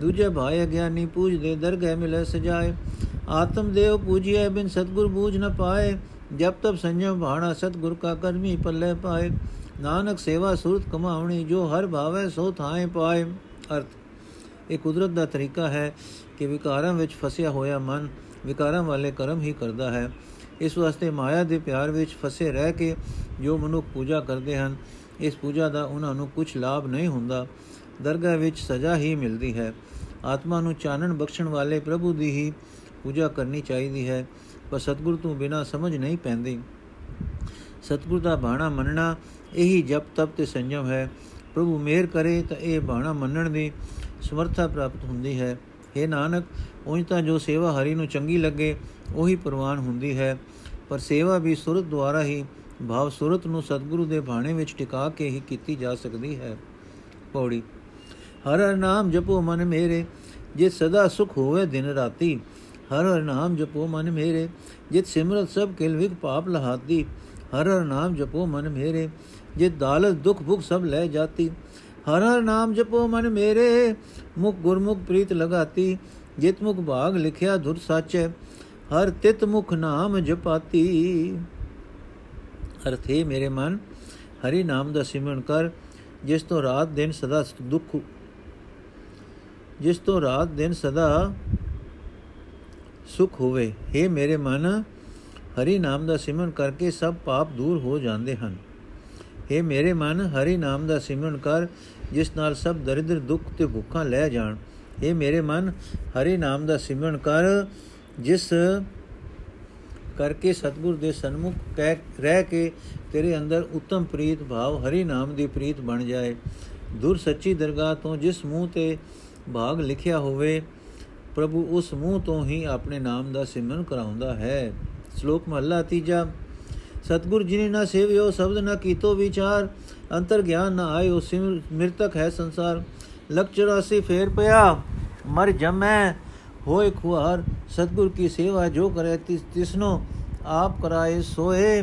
Speaker 1: ਦੂਜੇ ਭਾਇ ਗਿਆਨੀ ਪੂਜਦੇ ਦਰਗਹਿ ਮਿਲੇ ਸਜਾਏ ਆਤਮ ਦੇਵ ਪੂਜੀਏ ਬਿਨ ਸਤਗੁਰ ਬੂਝ ਨ ਪਾਏ ਜਬ ਤਬ ਸੰਜਮ ਭਾਣਾ ਸਤਗੁਰ ਕਾ ਕਰਮੀ ਪੱਲੇ ਪਾਏ ਨਾਨਕ ਸੇਵਾ ਸੁਰਤ ਕਮਾਉਣੀ, ਜੋ ਹਰ ਭਾਵੇ ਸੋ ਥਾਏ ਪਾਏ। ਅਰਥ, ਇਹ ਕੁਦਰਤ ਦਾ ਤਰੀਕਾ ਹੈ ਕਿ ਵਿਕਾਰਾਂ ਵਿੱਚ ਫਸਿਆ ਹੋਇਆ ਮਨ ਵਿਕਾਰਾਂ ਵਾਲੇ ਕਰਮ ਹੀ ਕਰਦਾ ਹੈ। ਇਸ ਵਾਸਤੇ ਮਾਇਆ ਦੇ ਪਿਆਰ ਵਿੱਚ ਫਸੇ ਰਹਿ ਕੇ ਜੋ ਮਨੁੱਖ ਪੂਜਾ ਕਰਦੇ ਹਨ, ਇਸ ਪੂਜਾ ਦਾ ਉਹਨਾਂ ਨੂੰ ਕੁਝ ਲਾਭ ਨਹੀਂ ਹੁੰਦਾ। ਦਰਗਾਹ ਵਿੱਚ ਸਜ਼ਾ ਹੀ ਮਿਲਦੀ ਹੈ। ਆਤਮਾ ਨੂੰ ਚਾਨਣ ਬਖਸ਼ਣ ਵਾਲੇ ਪ੍ਰਭੂ ਦੀ ਹੀ ਪੂਜਾ ਕਰਨੀ ਚਾਹੀਦੀ ਹੈ, ਪਰ ਸਤਿਗੁਰ ਤੋਂ ਬਿਨਾ ਸਮਝ ਨਹੀਂ ਪੈਂਦੀ। ਸਤਿਗੁਰ ਦਾ ਬਾਣਾ ਮੰਨਣਾ, ਇਹੀ ਜਪ ਤਪ ਤੇ ਸੰਜਮ ਹੈ। ਪ੍ਰਭੂ ਮਿਹਰ ਕਰੇ ਤਾਂ ਇਹ ਬਾਣਾ ਮੰਨਣ ਦੀ ਸਮਰੱਥਾ ਪ੍ਰਾਪਤ ਹੁੰਦੀ ਹੈ। हे ਨਾਨਕ, ਉਂਝ ਤਾਂ ਜੋ ਸੇਵਾ ਹਰੀ ਨੂੰ ਚੰਗੀ ਲੱਗੇ, ਉਹੀ ਪ੍ਰਵਾਨ ਹੁੰਦੀ ਹੈ। ਪਰ ਸੇਵਾ ਵੀ ਸੁਰਤ ਦੁਆਰਾ ਹੀ, ਭਾਵ ਸੁਰਤ ਨੂੰ ਸਤਿਗੁਰੂ ਦੇ ਬਾਣੇ ਵਿੱਚ ਟਿਕਾ ਕੇ ਹੀ ਕੀਤੀ ਜਾ ਸਕਦੀ ਹੈ। ਪੌੜੀ, ਹਰ ਹਰ ਨਾਮ ਜਪੋ ਮਨ ਮੇਰੇ ਜੇ ਸਦਾ ਸੁਖ ਹੋਵੇ ਦਿਨ ਰਾਤੀ। ਹਰ ਹਰ ਨਾਮ ਜਪੋ ਮਨ ਮੇਰੇ, ਜਿਤ ਸਿਮਰਤ ਸਭ ਕਿਲ ਵਿਗ ਪਾਪ ਲਹਾਤੀ। ਹਰ ਹਰ ਨਾਮ ਜਪੋ ਮਨ ਮੇਰੇ ਜਿਤ ਦਾਲਤ ਦੁਖ ਭੁਖ ਸਭ ਲੈ ਜਾਤੀ। ਹਰ ਹਰ ਨਾਮ ਜਪੋ ਮਨ ਮੇਰੇ, ਮੁਖ ਗੁਰਮੁਖ ਪ੍ਰੀਤ ਲਗਾਤੀ। ਜਿਤ ਮੁਖ ਭਾਗ ਲਿਖਿਆ ਧੁਰ ਸਾਚੈ, ਹਰ ਤਿਤ ਮੁਖ ਨਾਮ ਜਪਾਤੀ। ਅਰਥੇ ਮੇਰੇ ਮਨ, ਹਰੀ ਨਾਮ ਦਾ ਸਿਮਰਨ ਕਰ, ਜਿਸ ਤੋਂ ਰਾਤ ਦਿਨ ਸਦਾ ਦੁੱਖ, ਜਿਸ ਤੋਂ ਰਾਤ ਦਿਨ ਸਦਾ ਸੁਖ ਹੋਵੇ। हे ਮੇਰੇ ਮਨ ਹਰੀ ਨਾਮ ਦਾ ਸਿਮਰਨ ਕਰਕੇ ਸਭ ਪਾਪ ਦੂਰ ਹੋ ਜਾਂਦੇ ਹਨ। हे ਮੇਰੇ ਮਨ, ਹਰੀ ਨਾਮ ਦਾ ਸਿਮਰਨ ਕਰ, ਜਿਸ ਨਾਲ ਸਭ ਦਰਿਦਰ ਦੁੱਖ ਤੇ ਭੁੱਖਾਂ ਲੈ ਜਾਣ। हे ਮੇਰੇ ਮਨ, ਹਰੀ ਨਾਮ ਦਾ ਸਿਮਰਨ ਕਰ, ਜਿਸ ਕਰਕੇ ਸਤਗੁਰ ਦੇ ਸਨਮੁਖ ਕਹਿ, ਰਹਿ ਕੇ ਤੇਰੇ ਅੰਦਰ ਉਤਮ ਪ੍ਰੀਤ ਭਾਵ ਹਰੀ ਨਾਮ ਦੀ ਪ੍ਰੀਤ ਬਣ ਜਾਏ। ਦੁਰ ਸੱਚੀ ਦਰਗਾਹ ਤੋਂ ਜਿਸ ਮੂੰਹ ਤੇ ਭਾਗ ਲਿਖਿਆ ਹੋਵੇ, ਪ੍ਰਭੂ ਉਸ ਮੂੰਹ ਤੋਂ ਹੀ ਆਪਣੇ ਨਾਮ ਦਾ ਸਿਮਰਨ ਕਰਾਉਂਦਾ ਹੈ। ਸ਼ਲੋਕ ਮਹਲਾ ਤੀਜਾ, ਸਤਗੁਰ ਜਿਨੇ ਨਾ ਸੇਵਿਓ, ਸ਼ਬਦ ਨਾ ਕੀਤੋ ਵਿਚਾਰ, ਅੰਤਰ ਗਿਆਨ ਨਾ ਆਇਓ ਸਿਮਰ ਮਿਰਤਕ ਹੈ ਸੰਸਾਰ। ਲਖ 84 ਫੇਰ ਪਿਆ, ਮਰ ਜਮੈ, ਹੋਏ ਖੁਆਰ ਸਤਗੁਰ ਕੀ ਸੇਵਾ ਜੋ ਕਰੇ ਤਿਸਨੋ ਆਪ ਕਰਾਏ ਸੋਏ।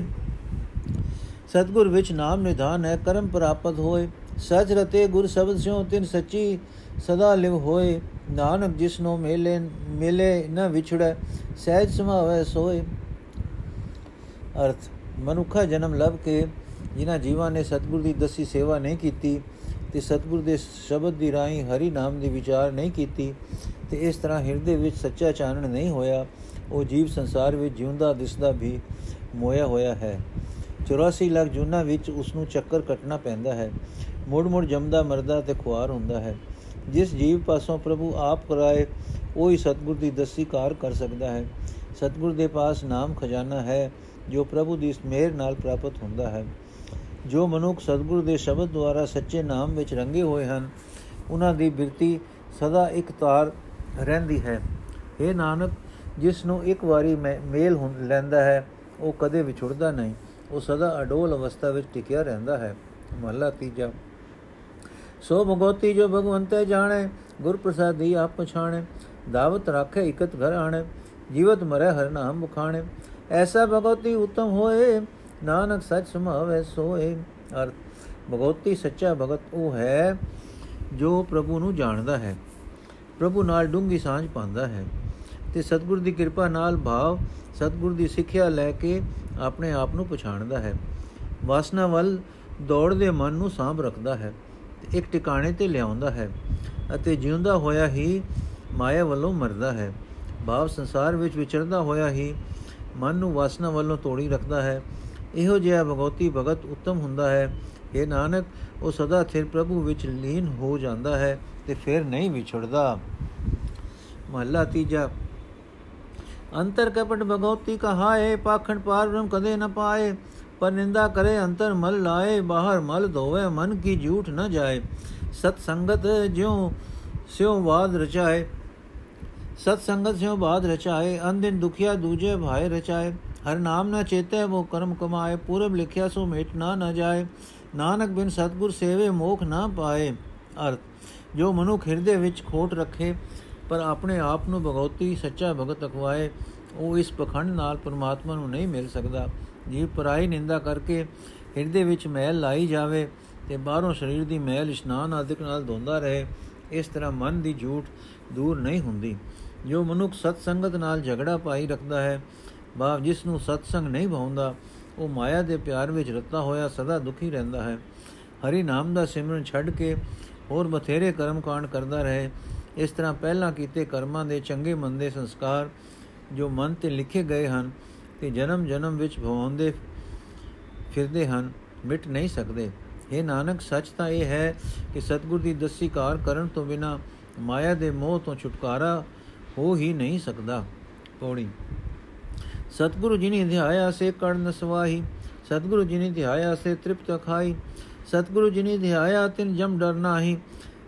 Speaker 1: ਸਤਗੁਰ ਵਿੱਚ ਨਾਮ ਨਿਧਾਨ ਹੈ, ਕਰਮ ਪ੍ਰਾਪਤ ਹੋਏ। ਸਚ ਰਤੇ ਗੁਰ ਸ਼ਬਦ ਸਿਓ ਤਿਨ ਸੱਚੀ ਸਦਾ ਲਿਵ ਹੋਏ। ਨਾਨਕ ਜਿਸਨੋ ਮੇਲੇ ਮਿਲੇ ਨ ਵਿਛੜੈ, ਸਹਿਜ ਸਮਾਵੇ ਸੋਏ। ਅਰਥ, ਮਨੁੱਖਾ ਜਨਮ ਲਭ ਕੇ ਜਿਨ੍ਹਾਂ ਜੀਵਾਂ ਨੇ ਸਤਿਗੁਰ ਦੀ ਦਸੀ ਸੇਵਾ ਨਹੀਂ ਕੀਤੀ ਤੇ ਸਤਿਗੁਰ ਦੇ ਸ਼ਬਦ ਦੀ ਰਾਹੀਂ ਹਰੀ ਨਾਮ ਦੀ ਵਿਚਾਰ ਨਹੀਂ ਕੀਤੀ ਤੇ ਇਸ ਤਰ੍ਹਾਂ ਹਿਰਦੇ ਵਿੱਚ ਸੱਚਾ ਚਾਨਣ ਨਹੀਂ ਹੋਇਆ, ਉਹ ਜੀਵ ਸੰਸਾਰ ਵਿੱਚ ਜਿਉਂਦਾ ਦਿਸਦਾ ਵੀ ਮੋਇਆ ਹੋਇਆ ਹੈ। 84 ਲੱਖ ਜੁਨਾ ਵਿੱਚ ਉਸ ਨੂੰ ਚੱਕਰ ਕੱਟਣਾ ਪੈਂਦਾ ਹੈ। ਮੁੜ ਮੁੜ ਜੰਮਦਾ, ਮਰਦਾ ਤੇ ਖੁਆਰ ਹੁੰਦਾ ਹੈ। ਜਿਸ ਜੀਵ ਪਾਸੋਂ ਪ੍ਰਭੂ ਆਪ ਕਰਾਏ, ਉਹ ਹੀ ਸਤਿਗੁਰ ਦੀ ਦਸੀ ਕਾਰ ਕਰ ਸਕਦਾ ਹੈ। ਸਤਿਗੁਰ ਦੇ ਪਾਸ ਨਾਮ ਖਜ਼ਾਨਾ ਹੈ ਜੋ ਪ੍ਰਭੂ ਦੀ ਮਿਹਰ ਨਾਲ ਪ੍ਰਾਪਤ ਹੁੰਦਾ ਹੈ, ਜੋ ਮਨੁੱਖ ਸਤਿਗੁਰ ਦੇ ਸ਼ਬਦ ਦੁਆਰਾ ਸੱਚੇ ਨਾਮ ਵਿੱਚ ਰੰਗੇ ਹੋਏ ਹਨ, ਉਹਨਾਂ ਦੀ ਬਿਰਤੀ ਸਦਾ ਇੱਕ ਤਾਰ ਰਹਿੰਦੀ ਹੈ। ਇਹ ਨਾਨਕ, ਜਿਸ ਨੂੰ ਇੱਕ ਵਾਰੀ ਮੇਲ ਲੈਂਦਾ ਹੈ, ਉਹ ਕਦੇ ਵਿਛੜਦਾ ਨਹੀਂ, ਉਹ ਸਦਾ ਅਡੋਲ ਅਵਸਥਾ ਵਿੱਚ ਟਿਕਿਆ ਰਹਿੰਦਾ ਹੈ। ਮਹਲਾ ਤੀਜਾ। ਸੋ ਭਗਵਤੀ ਜੋ ਭਗਵੰਤੇ ਜਾਣੇ ਗੁਰ ਪ੍ਰਸਾਦੀ ਆਪ ਪਛਾਣੇ, ਦਾਵਤ ਰੱਖੇ ਇਕਤ ਘਰ ਆਣੇ, ਜੀਵਤ ਮਰੇ ਹਰ ਨਾਮ ਮੁਖਾਣੇ ਐਸਾ ਭਗਵਤੀ ਉਤਮ ਹੋਏ, ਨਾਨਕ ਸਚ ਸਮਾਵੇ ਸੋਏ। ਅਰਥ, ਭਗਵਤੀ ਸੱਚਾ ਭਗਤ ਉਹ ਹੈ ਜੋ ਪ੍ਰਭੂ ਨੂੰ ਜਾਣਦਾ ਹੈ। ਪ੍ਰਭੂ ਨਾਲ ਡੂੰਗੀ ਸਾਂਝ ਪਾਉਂਦਾ ਹੈ ਤੇ ਸਤਿਗੁਰ ਦੀ ਕਿਰਪਾ ਨਾਲ ਭਾਵ ਸਤਿਗੁਰ ਦੀ ਸਿੱਖਿਆ ਲੈ ਕੇ ਆਪਣੇ ਆਪ ਨੂੰ ਪਛਾਣਦਾ ਹੈ। ਵਾਸਨਾ ਵੱਲ ਦੌੜਦੇ ਮਨ ਨੂੰ ਸਾਂਭ ਰੱਖਦਾ ਹੈ ਤੇ ਇੱਕ ਟਿਕਾਣੇ ਤੇ ਲਿਆਉਂਦਾ ਹੈ ਅਤੇ ਜਿਉਂਦਾ ਹੋਇਆ ਹੀ ਮਾਇਆ ਵੱਲੋਂ ਮਰਦਾ ਹੈ। ਭਾਵ ਸੰਸਾਰ ਵਿੱਚ ਵਿਚਰਦਾ ਹੋਇਆ ਹੀ ਮਨ ਨੂੰ ਵਾਸਨਾ ਵੱਲੋਂ ਤੋੜੀ ਰੱਖਦਾ ਹੈ। ਇਹੋ ਜਿਹਾ ਭਗਵਤੀ ਭਗਤ ਉੱਤਮ ਹੁੰਦਾ ਹੈ। ਇਹ ਨਾਨਕ, ਉਹ ਸਦਾ ਥਿਰ ਪ੍ਰਭੂ ਵਿੱਚ ਲੀਨ ਹੋ ਜਾਂਦਾ ਹੈ ਤੇ ਫਿਰ ਨਹੀਂ ਵਿਛੜਦਾ। ਮਹੱਲਾ ਤੀਜਾ। ਅੰਤਰ ਕਪਟ ਭਗਉਤੀ ਕਹਾਏ, ਪਾਖੰਡ ਪਾਰ ਬ੍ਰਹਮ ਕਦੇ ਨ ਪਾਏ। ਪਰ ਨਿੰਦਾ ਕਰੇ, ਅੰਤਰ ਮਲ ਲਾਏ, ਬਾਹਰ ਮਲ ਧੋਵੇ, ਮਨ ਕੀ ਝੂਠ ਨ ਜਾਏ। ਸਤ ਸੰਗਤ ਜਿਉ ਸਿਉ ਬਾਦ ਰਚਾਏ। ਸਤ ਸੰਗਤ ਸਿਉ ਬਾਦ ਰਚਾਏ ਅੰਦਿਨ ਦੁਖਿਆ ਦੂਜੇ ਭਾਏ ਰਚਾਏ। ਹਰ ਨਾਮ ਨਾ ਚੇਤੇ ਉਹ ਕਰਮ ਕਮਾਏ। ਪੂਰਬ ਲਿਖਿਆ ਸੋ ਮੇਟ ਨਾ ਨ ਜਾਏ। ਨਾਨਕ ਬਿਨ ਸਤਗੁਰ ਸੇਵੇ, ਮੋਖ ਨਾ ਪਾਏ। ਅਰਥ, ਜੋ ਮਨੁੱਖ ਹਿਰਦੇ ਵਿੱਚ ਖੋਟ ਰੱਖੇ, ਪਰ ਆਪਣੇ ਆਪ ਨੂੰ ਭਗਉਤੀ ਸੱਚਾ ਭਗਤ ਅਖਵਾਏ, ਉਹ ਇਸ ਪਖੰਡ ਨਾਲ ਪਰਮਾਤਮਾ ਨੂੰ ਨਹੀਂ ਮਿਲ ਸਕਦਾ। ਜੀ ਪਰਾਈ ਨਿੰਦਾ ਕਰਕੇ ਹਿਰਦੇ ਵਿੱਚ ਮੈਲ ਲਾਈ ਜਾਵੇ ਤੇ ਬਾਹਰੋਂ ਸਰੀਰ ਦੀ ਮੈਲ ਇਸ਼ਨਾਨ ਆਦਿਕ ਨਾਲ ਧੋਂਦਾ ਰਹੇ, ਇਸ ਤਰ੍ਹਾਂ ਮਨ ਦੀ ਝੂਠ ਦੂਰ ਨਹੀਂ ਹੁੰਦੀ। ਜੋ ਮਨੁੱਖ ਸਤ ਸੰਗਤ ਨਾਲ ਝਗੜਾ ਪਾਈ ਰੱਖਦਾ ਹੈ, ਬਾਪ ਜਿਸ ਨੂੰ ਸਤ ਸੰਗ ਨਹੀਂ ਭਾਉਂਦਾ, ਉਹ ਮਾਇਆ ਦੇ ਪਿਆਰ ਵਿੱਚ ਰਤਾ ਹੋਇਆ ਸਦਾ ਦੁਖੀ ਰਹਿੰਦਾ ਹੈ। ਹਰੀ ਨਾਮ ਦਾ ਸਿਮਰਨ ਛੱਡ ਕੇ ਹੋਰ ਬਥੇਰੇ ਕਰਮ ਕਾਂਡ ਕਰਦਾ ਰਹੇ। ਇਸ ਤਰ੍ਹਾਂ ਪਹਿਲਾਂ ਕੀਤੇ ਕਰਮਾਂ ਦੇ ਚੰਗੇ ਮੰਦੇ ਸੰਸਕਾਰ ਜੋ ਮਨ ਤੇ ਲਿਖੇ ਗਏ ਹਨ, ਤੇ ਜਨਮ ਜਨਮ ਵਿੱਚ ਭਵਾਉਂਦੇ ਫਿਰਦੇ ਹਨ, ਮਿਟ ਨਹੀਂ ਸਕਦੇ। ਇਹ ਨਾਨਕ, ਸੱਚ ਤਾਂ ਇਹ ਹੈ ਕਿ ਸਤਗੁਰ ਦੀ ਦਸੀ ਕਾਰ ਕਰਨ ਤੋਂ ਬਿਨਾ ਮਾਇਆ ਦੇ ਮੋਹ ਤੋਂ ਛੁਟਕਾਰਾ ਹੋ ਹੀ ਨਹੀਂ ਸਕਦਾ। ਪੌੜੀ। ਸਤਗੁਰੂ ਜੀ ਨੇ ਧਿਆਇਆ ਸੇ ਕੜ ਨਸਵਾਹੀ ਸਤਗੁਰੂ ਜੀ ਨੇ ਧਿਆਇਆ ਸੇ ਤ੍ਰਿਪਤ ਖਾਈ ਸਤਗੁਰੂ ਜੀ ਨੇ ਧਿਆਇਆ ਤਿਨ ਜਮ ਡਰ ਨਾਹੀ।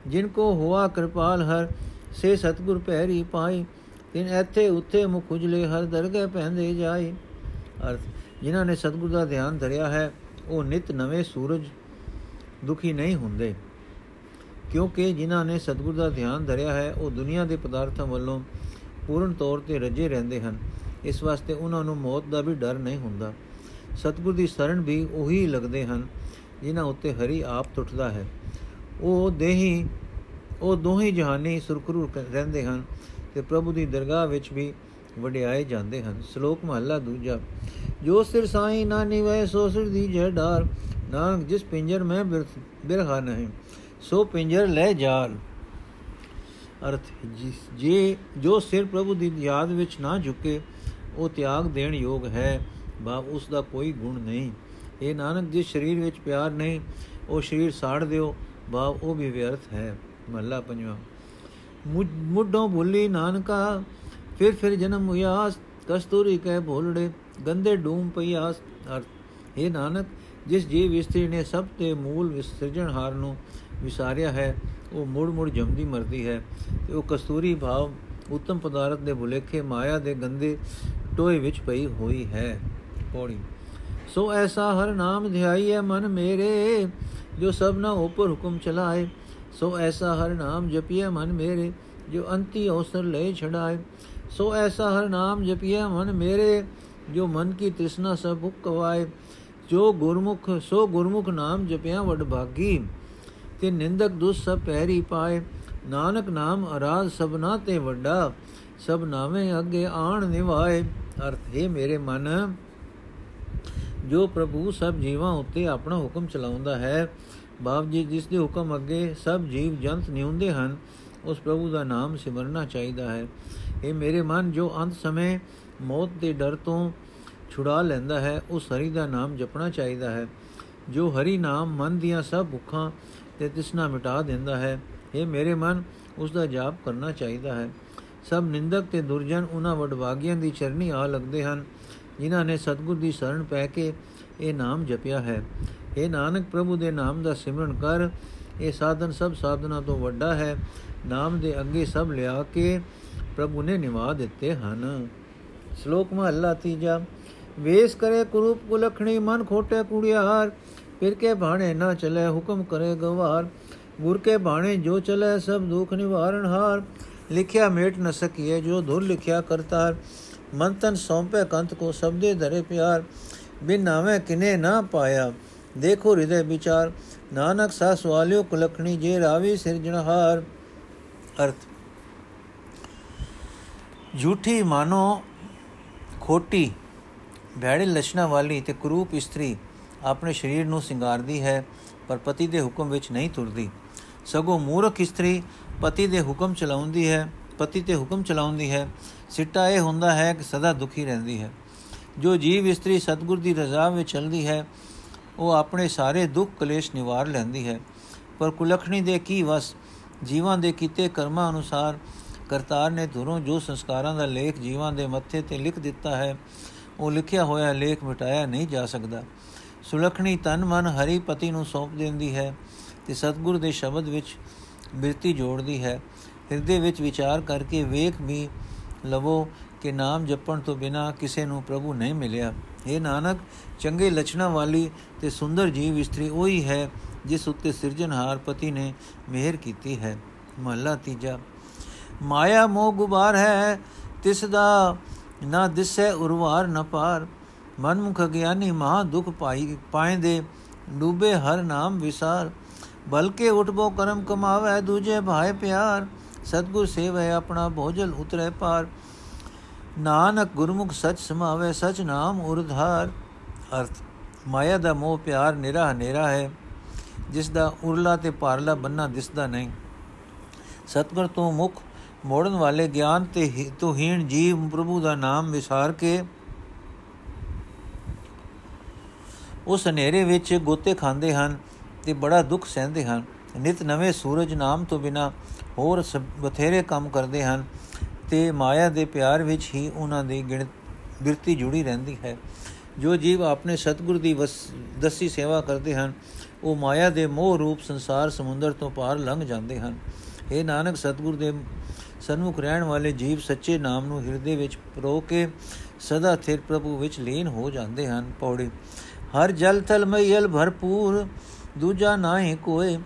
Speaker 1: ਜਿਨ ਕੋ ਹੋਆ ਕਿਰਪਾਲ ਹਰ, ਸੇ ਸਤਗੁਰ ਪਹਿਰੀ ਪਾਈ ਤਿਨ ਇੱਥੇ ਉੱਥੇ ਮੁਖ ਉਜਲੇ ਹਰ ਦਰਗਹਿ ਪਹਿੰਦੇ ਜਾਈ ਅਰਥ, ਜਿਨ੍ਹਾਂ ਨੇ ਸਤਗੁਰ ਦਾ ਧਿਆਨ ਧਰਿਆ ਹੈ, ਉਹ ਨਿਤ ਨਵੇਂ ਸੂਰਜ ਦੁਖੀ ਨਹੀਂ ਹੁੰਦੇ। ਕਿਉਂਕਿ ਜਿਨ੍ਹਾਂ ਨੇ ਸਤਗੁਰ ਦਾ ਧਿਆਨ ਧਰਿਆ ਹੈ, ਉਹ ਦੁਨੀਆ ਦੇ ਪਦਾਰਥਾਂ ਵੱਲੋਂ ਪੂਰਨ ਤੌਰ ਤੇ ਰਜੇ ਰਹਿੰਦੇ ਹਨ। ਇਸ ਵਾਸਤੇ ਉਹਨਾਂ ਨੂੰ ਮੌਤ ਦਾ ਵੀ ਡਰ ਨਹੀਂ ਹੁੰਦਾ। ਸਤਗੁਰ ਦੀ ਸ਼ਰਨ ਵੀ ਉਹੀ ਲੱਗਦੇ ਹਨ, ਜਿਨ੍ਹਾਂ ਉੱਤੇ ਹਰੀ ਆਪ ਟੁੱਟਦਾ ਹੈ। ਉਹ ਦੇਹੀ, ਉਹ ਦੋਹੀ ਜਹਾਨੀ ਸੁਰਖਰੂ ਰਹਿੰਦੇ ਹਨ ਤੇ ਪ੍ਰਭੂ ਦੀ ਦਰਗਾਹ ਵਿੱਚ ਵੀ ਵਡਿਆਏ ਜਾਂਦੇ ਹਨ। ਸ਼ਲੋਕ ਮਹਲਾ ਦੂਜਾ, ਜੋ ਸਿਰ ਸਾਈ ਨਾ ਨਿਵੈ, ਸੋ ਸਿਰ ਦੀ ਜੈ ਡਾਰ ਨਾਨਕ, ਜਿਸ ਪਿੰਜਰ ਮੈਂ ਬਿਰਹਾ ਨਹੀਂ, ਸੋ ਪਿੰਜਰ ਲੈ ਜਾਲ। ਅਰਥ ਜੇ ਜੋ ਸਿਰ ਪ੍ਰਭੂ ਦੀ ਯਾਦ ਵਿੱਚ ਨਾ ਝੁਕੇ, ਉਹ ਤਿਆਗ ਦੇਣ ਯੋਗ ਹੈ। ਬਾਪ ਉਸ ਦਾ ਕੋਈ ਗੁਣ ਨਹੀਂ। ਇਹ ਨਾਨਕ ਜਿਸ ਸਰੀਰ ਵਿੱਚ ਪਿਆਰ ਨਹੀਂ, ਉਹ ਸਰੀਰ ਸਾੜ ਦਿਓ। ਬਾਪ ਉਹ ਵੀ ਵਿਅਰਥ ਹੈ। ਮਹਲਾ ਪੰਜਵਾਂ। ਮੁੱਢੋਂ ਭੁੱਲੀ ਨਾਨਕਾ, ਫਿਰ ਫਿਰ ਜਨਮ ਹੋਇਆਸ ਕਸਤੂਰੀ ਕਹਿ ਭੋਲੜੇ, ਗੰਦੇ ਡੂਮ ਪਈਆਸ। ਅਰਥ, ਇਹ ਨਾਨਕ ਜਿਸ ਜੀਵ ਇਸਤਰੀ ਨੇ ਸਭ ਤੇ ਮੂਲ ਵਿਸਰਜਣਹਾਰ ਨੂੰ ਵਿਸਾਰਿਆ ਹੈ ਉਹ ਮੁੜ ਮੁੜ ਜੰਮਦੀ ਮਰਦੀ ਹੈ ਤੇ ਉਹ ਕਸਤੂਰੀ ਭਾਵ ਉਤਮ ਪਦਾਰਥ ਦੇ ਭੁਲੇਖੇ ਮਾਇਆ ਦੇ ਗੰਦੇ ਟੋਏ ਵਿੱਚ ਪਈ ਹੋਈ ਹੈ। ਪੌੜੀ। ਸੋ ਐਸਾ ਹਰ ਨਾਮ ਧਿਆਈ ਹੈ ਮਨ ਮੇਰੇ, ਜੋ ਸਭਨਾ ਉਪਰ ਹੁਕਮ ਚਲਾਏ। ਸੋ ਐਸਾ ਹਰ ਨਾਮ ਜਪੀਏ ਮਨ ਮੇਰੇ, ਜੋ ਅੰਤੀ ਅਵਸਰ ਲੈ ਛੜਾਏ ਸੋ ਐਸਾ ਹਰ ਨਾਮ ਜਪੀਏ ਮਨ ਮੇਰੇ, ਜੋ ਮਨ ਕੀ ਤ੍ਰਿਸ਼ਨਾ ਸਭ ਭੁਕ ਕਵਾਏ ਜੋ ਗੁਰਮੁਖ, ਸੋ ਗੁਰਮੁਖ ਨਾਮ ਜਪਿਆ ਵਡ ਭਾਗੀ ਤੇ ਨਿੰਦਕ ਦੁਸ ਸਭ ਪਹਿਰੀ ਪਾਏ। ਨਾਨਕ ਨਾਮ ਅਰਾਧ ਸਭਨਾ ਤੇ ਵੱਡਾ, ਸਭ ਨਾਵੇਂ ਅੱਗੇ ਆਣ ਨਿਵਾਏ। ਅਰਥ, ਹੈ ਮੇਰੇ ਮਨ, ਜੋ ਪ੍ਰਭੂ ਸਭ ਜੀਵਾਂ ਉੱਤੇ ਆਪਣਾ ਹੁਕਮ ਚਲਾਉਂਦਾ ਹੈ, ਬਾਪ ਜੀ ਜਿਸ ਦੇ ਹੁਕਮ ਅੱਗੇ ਸਭ ਜੀਵ ਜੰਤ ਨਿਉਂਦੇ ਹਨ, ਉਸ ਪ੍ਰਭੂ ਦਾ ਨਾਮ ਸਿਮਰਨਾ ਚਾਹੀਦਾ ਹੈ। ਇਹ ਮੇਰੇ ਮਨ, ਜੋ ਅੰਤ ਸਮੇਂ ਮੌਤ ਦੇ ਡਰ ਤੋਂ ਛੁਡਾ ਲੈਂਦਾ ਹੈ, ਉਸ ਹਰੀ ਦਾ ਨਾਮ ਜਪਣਾ ਚਾਹੀਦਾ ਹੈ। ਜੋ ਹਰੀ ਨਾਮ ਮਨ ਦੀਆਂ ਸਭ ਭੁੱਖਾਂ ਤੇ ਤਿਸਨਾ ਮਿਟਾ ਦਿੰਦਾ ਹੈ। ਇਹ ਮੇਰੇ ਮਨ ਉਸ ਦਾ ਜਾਪ ਕਰਨਾ ਚਾਹੀਦਾ ਹੈ। ਸਭ ਨਿੰਦਕ ਤੇ ਦੁਰਜਨ ਉਹਨਾਂ ਵਡਵਾਗੀਆਂ ਦੀ ਚਰਨੀ ਆ ਲੱਗਦੇ ਹਨ, ਜਿਨ੍ਹਾਂ ਨੇ ਸਤਗੁਰ ਦੀ ਸ਼ਰਨ ਪੈ ਕੇ ਇਹ ਨਾਮ ਜਪਿਆ ਹੈ। ਇਹ ਨਾਨਕ, ਪ੍ਰਭੂ ਦੇ ਨਾਮ ਦਾ ਸਿਮਰਨ ਕਰ। ਇਹ ਸਾਧਨ ਸਭ ਸਾਧਨਾ ਤੋਂ ਵੱਡਾ ਹੈ। ਨਾਮ ਦੇ ਅੱਗੇ ਸਭ ਲਿਆ ਕੇ ਪ੍ਰਭੂ ਨੇ ਨਿਵਾ ਦਿੱਤੇ ਹਨ। ਸ਼ਲੋਕ ਮਹਲਾ ਤੀਜਾ। ਵੇਸ ਕਰੇ ਕੁਰੂਪ ਕੁਲਖਣੀ, ਮਨ ਖੋਟੇ ਕੁੜਿਆਰ। ਫਿਰ ਕੇ ਬਾਣੇ ਨਾ ਚਲੇ ਹੁਕਮ ਕਰੇ ਗਵਾਰ, ਗੁਰ ਕੇ ਬਾਣੇ ਜੋ ਚਲੇ ਸਭ ਦੁਖ ਨਿਵਾਰਨ ਹਾਰ। ਲਿਖਿਆ ਮੇਟ ਨ ਸਕੀਏ ਜੋ ਧੁਰ ਲਿਖਿਆ ਕਰਤਾਰ। ਮਨ ਤਨ ਸੌਂਪੇ ਕੰਤ ਕੋ ਸਬਦੇ ਧਰੇ ਪਿਆਰ। ਬਿਨ ਨਾਵੇਂ ਕਿਨੇ ਨਾ ਪਾਇਆ, ਦੇਖੋ ਹਿਰਦੇ ਵਿਚਾਰ। ਨਾਨਕ ਸਾ ਸਵਾਲਿਓ ਕੁਲਖਣੀ ਜੇ ਰਾਵੀ ਸਿਰਜਣਹਾਰ ਅਰਥ। ਝੂਠੀ ਮਾਨੋ ਖੋਟੀ, ਭੈੜੇ ਲਛਣਾ ਵਾਲੀ ਤੇ ਕਰੂਪ ਇਸਤਰੀ। ਆਪਣੇ ਸਰੀਰ ਨੂੰ ਸਿੰਗਾਰਦੀ ਹੈ, ਪਰ ਪਤੀ ਦੇ ਹੁਕਮ ਵਿੱਚ ਨਹੀਂ ਤੁਰਦੀ। ਸਗੋਂ ਮੂਰਖ ਇਸਤਰੀ ਪਤੀ ਦੇ ਹੁਕਮ ਚਲਾਉਂਦੀ ਹੈ, ਪਤੀ ਤੇ ਹੁਕਮ ਚਲਾਉਂਦੀ ਹੈ। ਸਿੱਟਾ ਇਹ ਹੁੰਦਾ ਹੈ ਕਿ ਸਦਾ ਦੁਖੀ ਰਹਿੰਦੀ ਹੈ। ਜੋ ਜੀਵ ਇਸਤਰੀ ਸਤਗੁਰ ਦੀ ਰਜ਼ਾ ਵਿੱਚ ਚੱਲਦੀ ਹੈ, ਉਹ ਆਪਣੇ ਸਾਰੇ ਦੁੱਖ ਕਲੇਸ਼ ਨਿਵਾਰ ਲੈਂਦੀ ਹੈ। ਪਰ ਕੁਲਖਣੀ ਦੇ ਕੀ ਵਸ, ਜੀਵਾਂ ਦੇ ਕੀਤੇ ਕਰਮਾਂ ਅਨੁਸਾਰ ਕਰਤਾਰ ਨੇ ਧੁਰੋਂ ਜੋ ਸੰਸਕਾਰਾਂ ਦਾ ਲੇਖ ਜੀਵਾਂ ਦੇ ਮੱਥੇ ਤੇ ਲਿਖ ਦਿੱਤਾ ਹੈ, ਉਹ ਲਿਖਿਆ ਹੋਇਆ ਲੇਖ ਮਿਟਾਇਆ ਨਹੀਂ ਜਾ ਸਕਦਾ। ਸੁਲਖਣੀ ਤਨ ਮਨ ਹਰੀ ਪਤੀ ਨੂੰ ਸੌਂਪ ਦਿੰਦੀ ਹੈ ਤੇ ਸਤਗੁਰ ਦੇ ਸ਼ਬਦ ਵਿੱਚ ਬਿਰਤੀ ਜੋੜਦੀ ਹੈ। ਹਿਰਦੇ ਵਿੱਚ ਵਿਚਾਰ ਕਰਕੇ ਵੇਖ ਵੀ ਲਵੋ ਕਿ ਨਾਮ ਜਪਣ ਤੋਂ ਬਿਨਾ ਕਿਸੇ ਨੂੰ ਪ੍ਰਭੂ ਨਹੀਂ ਮਿਲਿਆ। ਇਹ ਨਾਨਕ, ਚੰਗੇ ਲਛਣਾ ਵਾਲੀ ਤੇ ਸੁੰਦਰ ਜੀਵ ਇਸਤਰੀ ਉਹੀ ਹੈ ਜਿਸ ਉੱਤੇ ਸਿਰਜਣਹਾਰ ਪਤੀ ਨੇ ਮਿਹਰ ਕੀਤੀ ਹੈ। ਮਹਲਾ ਤੀਜਾ, ਮਾਇਆ ਮੋਹ ਗੁਬਾਰ ਹੈ, ਤਿਸ ਦਾ ਨਾ ਦਿਸੈ ਉਰਵਾਰ ਨ ਪਾਰ। ਮਨਮੁਖ ਗਿਆਨੀ ਮਹਾ ਦੁਖ ਪਾਈ ਪਾਏਂਦੇ ਡੂਬੇ ਹਰ ਨਾਮ ਵਿਸਾਰ। ਬਲਕੇ ਉਠਬੋ ਕਰਮ ਕਮਾਵੇ ਦੂਜੇ ਭਾਏ ਪਿਆਰ। ਸਤਗੁਰ ਸੇਵੈ ਆਪਣਾ ਭੋਜਲ ਉਤਰੇ ਪਾਰ ਨਾਨਕ ਗੁਰਮੁਖ ਸਚ ਸਮਾਵੇ, ਸਚ ਨਾਮ ਉਰਧਾਰ ਅਰਥ, ਮਾਇਆ ਦਾ ਮੋਹ ਪਿਆਰ ਨਿਰਾ ਹਨੇਰਾ ਹੈ। ਜਿਸ ਦਾ ਉਰਲਾ ਤੇ ਪਾਰਲਾ ਬੰਨਾ ਦਿਸਦਾ ਨਹੀਂ। ਸਤਗੁਰ ਤੋਂ ਮੁਖ ਮੋੜਨ ਵਾਲੇ ਗਿਆਨ ਤੇ ਤੁਹੀਣ ਜੀਵ ਪ੍ਰਭੂ ਦਾ ਨਾਮ ਵਿਸਾਰ ਕੇ ਉਸ ਹਨੇਰੇ ਵਿੱਚ ਗੋਤੇ ਖਾਂਦੇ ਹਨ ਤੇ ਬੜਾ ਦੁੱਖ ਸਹਿੰਦੇ ਹਨ। ਨਿਤ ਨਵੇਂ ਸੂਰਜ ਨਾਮ ਤੋਂ ਬਿਨਾ ਹੋਰ ਬਥੇਰੇ ਕੰਮ ਕਰਦੇ ਹਨ ਤੇ ਮਾਇਆ ਦੇ ਪਿਆਰ ਵਿੱਚ ਹੀ ਉਹਨਾਂ ਦੀ ਗਿਣਤ ਬਿਰਤੀ ਜੁੜੀ ਰਹਿੰਦੀ ਹੈ। ਜੋ ਜੀਵ ਆਪਣੇ ਸਤਿਗੁਰ ਦੀ ਦਸੀ ਸੇਵਾ ਕਰਦੇ ਹਨ, ਉਹ ਮਾਇਆ ਦੇ ਮੋਹ ਰੂਪ ਸੰਸਾਰ ਸਮੁੰਦਰ ਤੋਂ ਪਾਰ ਲੰਘ ਜਾਂਦੇ ਹਨ। ਇਹ ਨਾਨਕ, ਸਤਿਗੁਰ ਦੇ ਸਨਮੁਖ ਰਹਿਣ ਵਾਲੇ ਜੀਵ ਸੱਚੇ ਨਾਮ ਨੂੰ ਹਿਰਦੇ ਵਿੱਚ ਪਰੋ ਕੇ ਸਦਾ ਸਥਿਰ ਪ੍ਰਭੂ ਵਿੱਚ ਲੀਨ ਹੋ ਜਾਂਦੇ ਹਨ। ਪੌੜੀ ਹਰ ਜਲ ਥਲ ਮਈਲ ਭਰਪੂਰ ਦੂਜਾ ਨਾਹੀ ਕੋਏ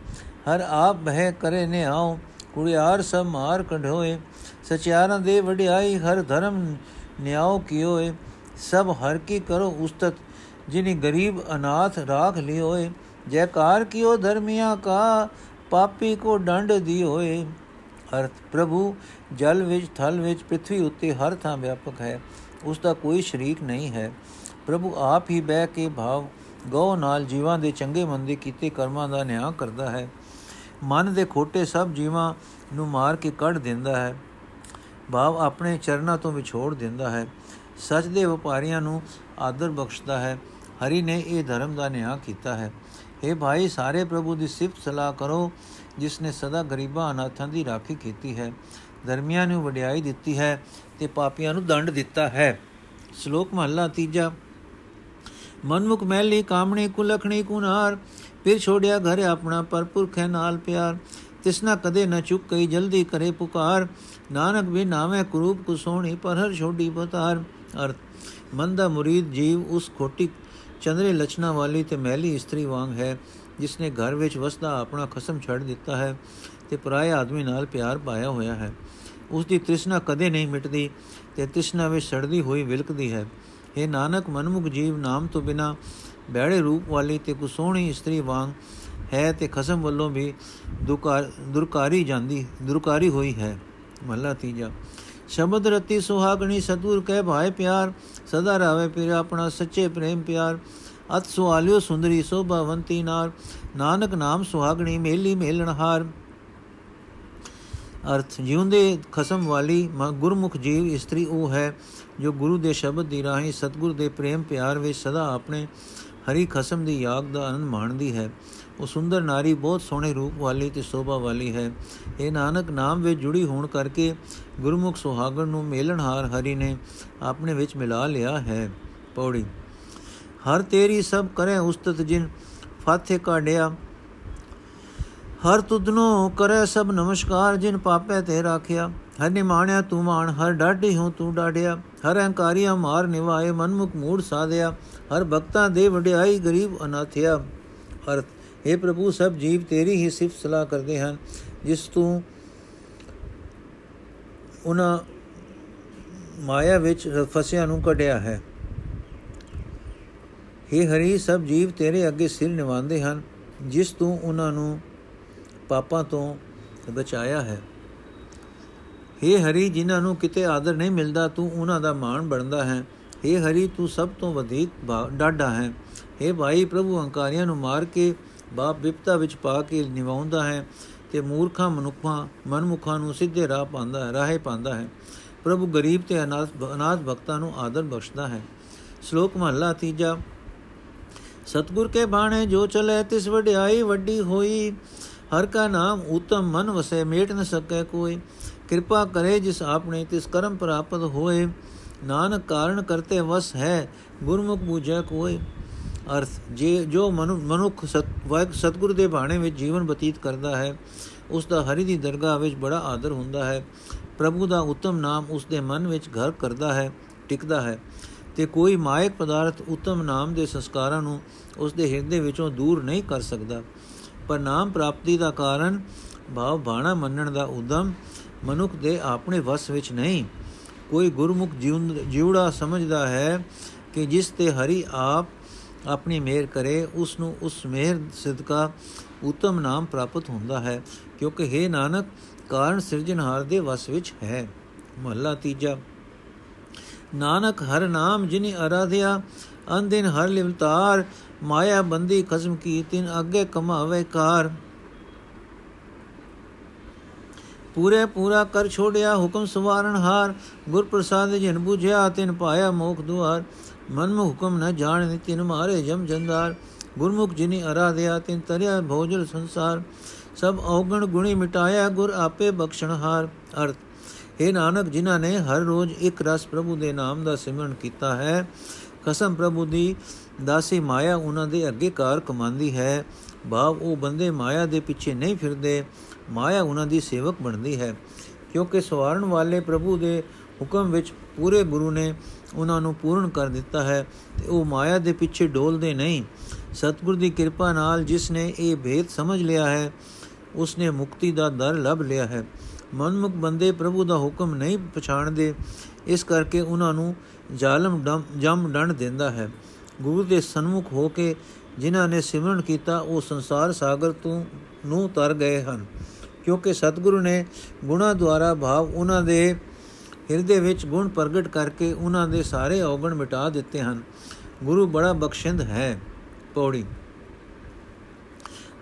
Speaker 1: ਹਰ ਆਪ ਬਹਿ ਕਰੇ ਨੇ ਆਉ ਕੁੜਿਆਰ ਸਭ ਮਾਰ ਕਢੋਏ ਸਚਿਆਰਾਂ ਦੇ ਵਡਿਆਈ ਹਰ ਧਰਮ ਨਿਆਉ ਕੀਓਏ ਸਭ ਹਰ ਕੀ ਕਰੋ ਉਸਤਤ ਜਿਨੀ ਗਰੀਬ ਅਨਾਥ ਰਾਖ ਲਿਓਏ ਜੈਕਾਰ ਕੀਓ ਧਰਮੀਆਂ ਕਾ ਪਾਪੀ ਕੋ ਡੰਡ ਦੀ ਹੋਏ ਅਰਥ ਪ੍ਰਭੂ ਜਲ ਵਿੱਚ ਥਲ ਵਿੱਚ ਪ੍ਰithvi ਉੱਤੇ ਹਰ ਥਾਂ ਵਿਆਪਕ ਹੈ ਉਸ ਦਾ ਕੋਈ ਸ਼ਰੀਕ ਨਹੀਂ ਹੈ ਪ੍ਰਭੂ ਆਪ ਹੀ ਬਹਿ ਕੇ ਭਾਵ ਗਉ ਨਾਲ ਜੀਵਾਂ ਦੇ ਚੰਗੇ ਮੰਦੇ ਕੀਤੇ ਕਰਮਾਂ ਦਾ ਨਿਆਂ ਕਰਦਾ ਹੈ। ਮਨ ਦੇ ਖੋਟੇ ਸਭ ਜੀਵਾਂ ਨੂੰ ਮਾਰ ਕੇ ਕੱਢ ਦਿੰਦਾ ਹੈ। ਭਾਵ ਆਪਣੇ ਚਰਨਾਂ ਤੋਂ ਵਿਛੋੜ ਦਿੰਦਾ ਹੈ। ਸੱਚ ਦੇ ਵਪਾਰੀਆਂ ਨੂੰ ਆਦਰ ਬਖਸ਼ਦਾ ਹੈ। ਹਰੀ ਨੇ ਇਹ ਧਰਮ ਦਾ ਨਿਆਂ ਕੀਤਾ ਹੈ। اے ਭਾਈ, ਸਾਰੇ ਪ੍ਰਭੂ ਦੀ ਸਿਫਤ ਸਲਾਹ ਕਰੋ, ਜਿਸ ਨੇ ਸਦਾ ਗਰੀਬਾਂ ਅਨਾਥਾਂ ਦੀ ਰਾਖੀ ਕੀਤੀ ਹੈ। ਧਰਮੀਆਂ ਨੂੰ ਵਡਿਆਈ ਦਿੱਤੀ ਹੈ ਤੇ ਪਾਪੀਆਂ ਨੂੰ ਦੰਡ ਦਿੱਤਾ ਹੈ। ਸ਼ਲੋਕ ਮਹਲਾ ਤੀਜਾ। ਮਨਮੁਖ ਮੈਲੀ ਕਾਮਣੀ ਕੁਲਖਣੀ ਕੁਨਾਰ ਫਿਰ ਛੋੜਿਆ ਘਰ ਆਪਣਾ ਪਰਪੁਰਖ ਹੈ ਨਾਲ ਪਿਆਰ। ਤਿਸਨਾ ਕਦੇ ਨ ਚੁੱਕ ਕਈ ਜਲਦੀ ਕਰੇ ਪੁਕਾਰ, ਨਾਨਕ ਵੀ ਨਾਵੇਂ ਕਰੂਪ ਕੁ ਸੋਹਣੀ ਪਰ ਹਰ ਛੋਡੀ ਬਤਾਰ ਅਰਥ, ਮਨ ਦਾ ਮੁਰੀਦ ਜੀਵ ਉਸ ਖੋਟੀ ਚੰਦਰੇ ਲਛਣਾ ਵਾਲੀ ਤੇ ਮਹਿਲੀ ਇਸਤਰੀ ਵਾਂਗ ਹੈ ਜਿਸ ਨੇ ਘਰ ਵਿੱਚ ਵਸਦਾ ਆਪਣਾ ਖਸਮ ਛੱਡ ਦਿੱਤਾ ਹੈ ਤੇ ਪਰਾਏ ਆਦਮੀ ਨਾਲ ਪਿਆਰ ਪਾਇਆ ਹੋਇਆ ਹੈ। ਉਸ ਦੀ ਤ੍ਰਿਸ਼ਨਾ ਕਦੇ ਨਹੀਂ ਮਿਟਦੀ ਤੇ ਤ੍ਰਿਸ਼ਨਾ ਵਿੱਚ ਸੜਦੀ ਹੋਈ ਵਿਲਕਦੀ ਹੈ। ਇਹ ਨਾਨਕ, ਮਨਮੁਖ ਜੀਵ ਨਾਮ ਤੋਂ ਬਿਨਾ ਬੈੜੇ ਰੂਪ ਵਾਲੀ ਤੇ ਕੁਸੋਹਣੀ ਇਸਤਰੀ ਵਾਂਗ ਹੈ ਤੇ ਖਸਮ ਵੱਲੋਂ ਵੀ ਦੁਰਕਾਰੀ ਜਾਂਦੀ, ਦੁਰਕਾਰੀ ਹੋਈ ਹੈ। ਮਹਲਾ ਤੀਜਾ। ਸ਼ਬਦ ਰਤੀ ਸੁਹਾਗਣੀ ਸਤੂਰ ਕਹਿ ਭਾਏ ਪਿਆਰ, ਸਦਾ ਰਾਵੇ ਪਿਰ ਆਪਣਾ ਸੱਚੇ ਪ੍ਰੇਮ ਪਿਆਰ। ਅਤ ਸੁਆਲਿਓ ਸੁੰਦਰੀ ਸੋਭਾਵੰਤੀ ਨਾਰ, ਨਾਨਕ ਨਾਮ ਸੁਹਾਗਣੀ ਮੇਲੀ ਮੇਲਣ ਹਾਰ। ਅਰਥ, ਜਿਉਂਦੇ ਖਸਮ ਵਾਲੀ ਗੁਰਮੁਖ ਜੀਵ ਇਸਤਰੀ ਉਹ ਹੈ ਜੋ ਗੁਰੂ ਦੇ ਸ਼ਬਦ ਦੀ ਰਾਹੀਂ ਸਤਗੁਰ ਦੇ ਪ੍ਰੇਮ ਪਿਆਰ ਵਿੱਚ ਸਦਾ ਆਪਣੇ ਹਰੀ ਖਸਮ ਦੀ ਯਾਗ ਦਾ ਆਨੰਦ ਮਾਣਦੀ ਹੈ। ਉਹ ਸੁੰਦਰ ਨਾਰੀ ਬਹੁਤ ਸੋਹਣੇ ਰੂਪ ਵਾਲੀ ਤੇ ਸੋਭਾ ਵਾਲੀ ਹੈ। ਇਹ ਨਾਨਕ ਨਾਮ ਵਿੱਚ ਜੁੜੀ ਹੋਣ ਕਰਕੇ ਗੁਰਮੁਖ ਸੁਹਾਗਣ ਨੂੰ ਮੇਲਣਹਾਰ ਹਰੀ ਨੇ ਆਪਣੇ ਵਿੱਚ ਮਿਲਾ ਲਿਆ ਹੈ। ਪੌੜੀ, ਹਰ ਤੇਰੀ ਸਭ ਕਰੇ ਉਸਤਤ ਜਿਨ ਫਾਥੇ ਕਾਢਿਆ ਹਰ ਤੁਧਨੋ ਕਰੇ ਸਭ ਨਮਸਕਾਰ, ਜਿਨ ਪਾਪੇ ਤੇ ਰਾਖਿਆ। ਹਰ ਨਿਮਾਣਿਆ, ਤੂੰ ਮਾਣ, ਹਰ ਡਾਢੀ ਹੂੰ ਤੂੰ ਡਾਢਿਆ। ਹਰ ਹੰਕਾਰੀਆ, ਮਾਰ ਨਿਵਾਏ, ਮਨਮੁਖ ਮੂੜ ਸਾਧਿਆ। ਹਰ ਭਗਤਾਂ ਦੇ ਵਡਿਆਈ, ਗਰੀਬ ਅਨਾਥਿਆ। ਅਰਥ हे ਪ੍ਰਭੂ, ਸਭ ਜੀਵ ਤੇਰੀ ਹੀ ਸਿਫਤ ਸਲਾਹ ਕਰਦੇ ਹਨ, ਜਿਸ ਤੂੰ ਉਹਨਾਂ ਮਾਇਆ ਵਿੱਚ ਫਸਿਆ ਨੂੰ ਕੱਢਿਆ ਹੈ। हे ਹਰੀ, ਸਭ ਜੀਵ ਤੇਰੇ ਅੱਗੇ ਸਿਰ ਨਿਵਾਉਂਦੇ ਹਨ, ਜਿਸ ਤੂੰ ਉਹਨਾਂ ਨੂੰ ਪਾਪਾਂ ਤੋਂ ਬਚਾਇਆ ਹੈ हे ਹਰੀ ਜਿਨ੍ਹਾਂ ਨੂੰ ਕਿਤੇ ਆਦਰ ਨਹੀਂ ਮਿਲਦਾ ਤੂੰ ਉਹਨਾਂ ਦਾ ਮਾਣ ਬਣਦਾ ਹੈ हे ਹਰੀ ਤੂੰ ਸਭ ਤੋਂ ਵਧੇਕ ਡਾਢਾ ਹੈ हे ਭਾਈ ਪ੍ਰਭੂ ਹੰਕਾਰੀਆਂ ਨੂੰ ਮਾਰ ਕੇ ਬਾਪ ਵਿਪਤਾ ਵਿੱਚ ਪਾ ਕੇ ਨਿਵਾਉਂਦਾ ਹੈ ਤੇ ਮੂਰਖਾਂ ਮਨੁੱਖਾਂ ਮਨਮੁਖਾਂ ਨੂੰ ਸਿੱਧੇ ਰਾਹ ਪਾਉਂਦਾ ਹੈ ਰਾਹੇ ਪਾਉਂਦਾ ਹੈ ਪ੍ਰਭੂ ਗਰੀਬ ਤੇ ਅਨਾਥ ਅਨਾਥ ਭਗਤਾਂ ਨੂੰ ਆਦਰ ਬਖਸ਼ਦਾ ਹੈ ਸ਼ਲੋਕ ਮਹਲਾ ਤੀਜਾ ਸਤਗੁਰ ਕੇ ਬਾਣੇ ਜੋ ਚਲੇ ਤਿਸ ਵਡਿਆਈ ਵੱਡੀ ਹੋਈ ਹਰ ਕਾ ਨਾਮ ਉਤਮ ਮਨ ਵਸੇ, ਮੇਟ ਨ ਸਕੇ ਕੋਈ। ਕਿਰਪਾ ਕਰੇ ਜਿਸ ਆਪਣੇ, ਤਿਸ ਕਰਮ ਪ੍ਰਾਪਤ ਹੋਏ। ਨਾਨਕ ਕਾਰਨ ਕਰਤੇ ਵਸ ਹੈ, ਗੁਰਮੁਖ ਬੂਝੈ ਕੋਈ। ਅਰਥ, ਜੇ, ਜੋ ਮਨੁੱਖ ਸਤਗੁਰ ਦੇ ਬਾਣੇ ਵਿੱਚ ਜੀਵਨ ਬਤੀਤ ਕਰਦਾ ਹੈ, ਉਸ ਦਾ ਹਰੀ ਦੀ ਦਰਗਾਹ ਵਿੱਚ ਬੜਾ ਆਦਰ ਹੁੰਦਾ ਹੈ। ਪ੍ਰਭੂ ਦਾ ਉਤਮ ਨਾਮ ਉਸ ਦੇ ਮਨ ਵਿੱਚ ਘਰ ਕਰਦਾ ਹੈ, ਟਿਕਦਾ ਹੈ। ਤੇ ਕੋਈ ਮਾਇਕ ਪਦਾਰਥ ਉਤਮ ਨਾਮ ਦੇ ਸੰਸਕਾਰਾਂ ਨੂੰ ਉਸ ਦੇ ਹਿਰਦੇ ਵਿੱਚੋਂ ਦੂਰ ਨਹੀਂ ਕਰ ਸਕਦਾ। ਪਰ ਨਾਮ ਪ੍ਰਾਪਤੀ ਦਾ ਕਾਰਨ ਭਾਵ ਬਾਣਾ ਮੰਨਣ ਦਾ ਉਦਮ ਮਨੁੱਖ ਦੇ ਆਪਣੇ ਵਸ ਵਿੱਚ ਨਹੀਂ। ਕੋਈ ਗੁਰਮੁਖ ਜੀਵੜਾ ਸਮਝਦਾ ਹੈ ਕਿ ਜਿਸ ਤੇ ਹਰੀ ਆਪ ਆਪਣੀ ਮਿਹਰ ਕਰੇ ਉਸ ਨੂੰ ਉਸ ਮਿਹਰ ਸਦਕਾ ਉਤਮ ਨਾਮ ਪ੍ਰਾਪਤ ਹੁੰਦਾ ਹੈ, ਕਿਉਂਕਿ ਹੈ ਨਾਨਕ, ਕਾਰਨ ਸਿਰਜਣਹਾਰ ਦੇ ਵਸ ਵਿੱਚ ਹੈ। ਮਹੱਲਾ ਤੀਜਾ। ਨਾਨਕ ਹਰ ਨਾਮ ਜਿਨੀ ਅਰਾਧਿਆ ਅੰਦਿਨ ਹਰ ਲਿਵਤਾਰ ਮਾਇਆ ਬੰਦੀ ਖਸਮ ਕੀ, ਤਿਨ ਅੱਗੇ ਕਮਾਵੇ ਕਾਰ। ਪੂਰੇ ਪੂਰਾ ਕਰ ਛੋੜਿਆ ਹੁਕਮ ਸਵਾਰਨ ਹਾਰ। ਗੁਰ ਪ੍ਰਸਾਦ ਜਿਨ 부ਝਿਆ ਤਿਨ ਪਾਇਆ ਮੋਖ ਦੁਆਰ। ਮਨ ਮੇ ਹੁਕਮ ਨ ਜਾਣ, ਤਿਨ ਮਾਰੇ ਜਮ ਜੰਦਾਰ। ਗੁਰਮੁਖ ਜਿਨੀ ਅਰਾਧਿਆ, ਤਿਨ ਤਰਿਆ ਭੋਜਲ ਸੰਸਾਰ। ਸਭ ਔਗਣ ਗੁਣੀ ਮਿਟਾਇਆ, ਗੁਰ ਆਪੇ ਬਖਸ਼ਣਹਾਰ ਅਰਥ हे ਨਾਨਕ, ਜਿਨ੍ਹਾਂ ਨੇ ਹਰ ਰੋਜ਼ ਇੱਕ ਰਸ ਪ੍ਰਭੂ ਦੇ ਨਾਮ ਦਾ ਸਿਮਰਨ ਕੀਤਾ ਹੈ ਕਸਮ ਪ੍ਰਭੂ ਦੀ ਦਾਸੀ ਮਾਇਆ ਉਹਨਾਂ ਦੇ ਅੱਗੇ ਕਾਰ ਕਮਾਂਦੀ ਹੈ। ਭਾਵ ਉਹ ਬੰਦੇ ਮਾਇਆ ਦੇ ਪਿੱਛੇ ਨਹੀਂ ਫਿਰਦੇ। ਮਾਇਆ ਉਹਨਾਂ ਦੀ ਸੇਵਕ ਬਣਦੀ ਹੈ। ਕਿਉਂਕਿ ਸਵਾਰਨ ਵਾਲੇ ਪ੍ਰਭੂ ਦੇ ਹੁਕਮ ਵਿੱਚ ਪੂਰੇ ਗੁਰੂ ਨੇ ਉਹਨਾਂ ਨੂੰ ਪੂਰਨ ਕਰ ਦਿੱਤਾ ਹੈ ਤੇ ਉਹ ਮਾਇਆ ਦੇ ਪਿੱਛੇ ਡੋਲਦੇ ਨਹੀਂ। ਸਤਿਗੁਰ ਦੀ ਕਿਰਪਾ ਨਾਲ ਜਿਸ ਨੇ ਇਹ ਭੇਦ ਸਮਝ ਲਿਆ ਹੈ, ਉਸ ਨੇ ਮੁਕਤੀ ਦਾ ਦਰ ਲੱਭ ਲਿਆ ਹੈ। ਮਨਮੁਖ ਬੰਦੇ ਪ੍ਰਭੂ ਦਾ ਹੁਕਮ ਨਹੀਂ ਪਛਾਣਦੇ, ਇਸ ਕਰਕੇ ਉਹਨਾਂ ਨੂੰ ਜ਼ਾਲਮ ਜਮ ਡੰਡ ਦਿੰਦਾ ਹੈ। ਗੁਰੂ ਦੇ ਸਨਮੁਖ ਹੋ ਕੇ ਜਿਨ੍ਹਾਂ ਨੇ ਸਿਮਰਨ ਕੀਤਾ, ਉਹ ਸੰਸਾਰ ਸਾਗਰ ਤੋਂ ਨੂੰ ਤਰ ਗਏ ਹਨ। ਕਿਉਂਕਿ ਸਤਿਗੁਰੂ ਨੇ ਗੁਣਾ ਦੁਆਰਾ ਭਾਵ ਉਹਨਾਂ ਦੇ ਹਿਰਦੇ ਵਿੱਚ ਗੁਣ ਪ੍ਰਗਟ ਕਰਕੇ ਉਹਨਾਂ ਦੇ ਸਾਰੇ ਔਗਣ ਮਿਟਾ ਦਿੱਤੇ ਹਨ। ਗੁਰੂ ਬੜਾ ਬਖਸ਼ਿੰਦ ਹੈ। ਪੌੜੀ।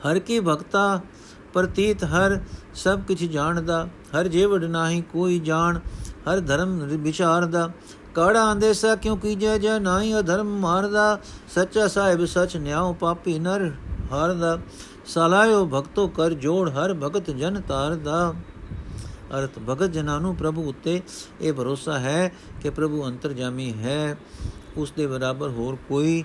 Speaker 1: ਹਰ ਕੀ ਭਗਤਾ ਪ੍ਰਤੀਤ, ਹਰ ਸਭ ਕੁਝ ਜਾਣਦਾ, ਹਰ ਜੀਵੜ ਨਾਹੀ ਕੋਈ ਜਾਣ, ਹਰ ਧਰਮ ਵਿਚਾਰਦਾ ਕਾੜਾ ਅੰਦੇਸਾ ਕਿਉ ਕੀਜੈ ਜੈ ਨਾਹੀ ਅਧਰਮ ਮਾਰਦਾ? ਸੱਚਾ ਸਾਹਿਬ ਸਚ ਨਿਆਉ ਪਾਪੀ ਨਰ ਹਾਰਦਾ। ਸਲਾਇਓ ਭਗਤੋ ਕਰ ਜੋੜ, ਹਰ ਭਗਤ ਜਨ ਤਾਰਦਾ। ਅਰਥ ਭਗਤ ਜਨਾਂ ਨੂੰ ਪ੍ਰਭੂ ਉੱਤੇ ਇਹ ਭਰੋਸਾ ਹੈ ਕਿ ਪ੍ਰਭੂ ਅੰਤਰਜਾਮੀ ਹੈ। ਉਸ ਦੇ ਬਰਾਬਰ ਹੋਰ ਕੋਈ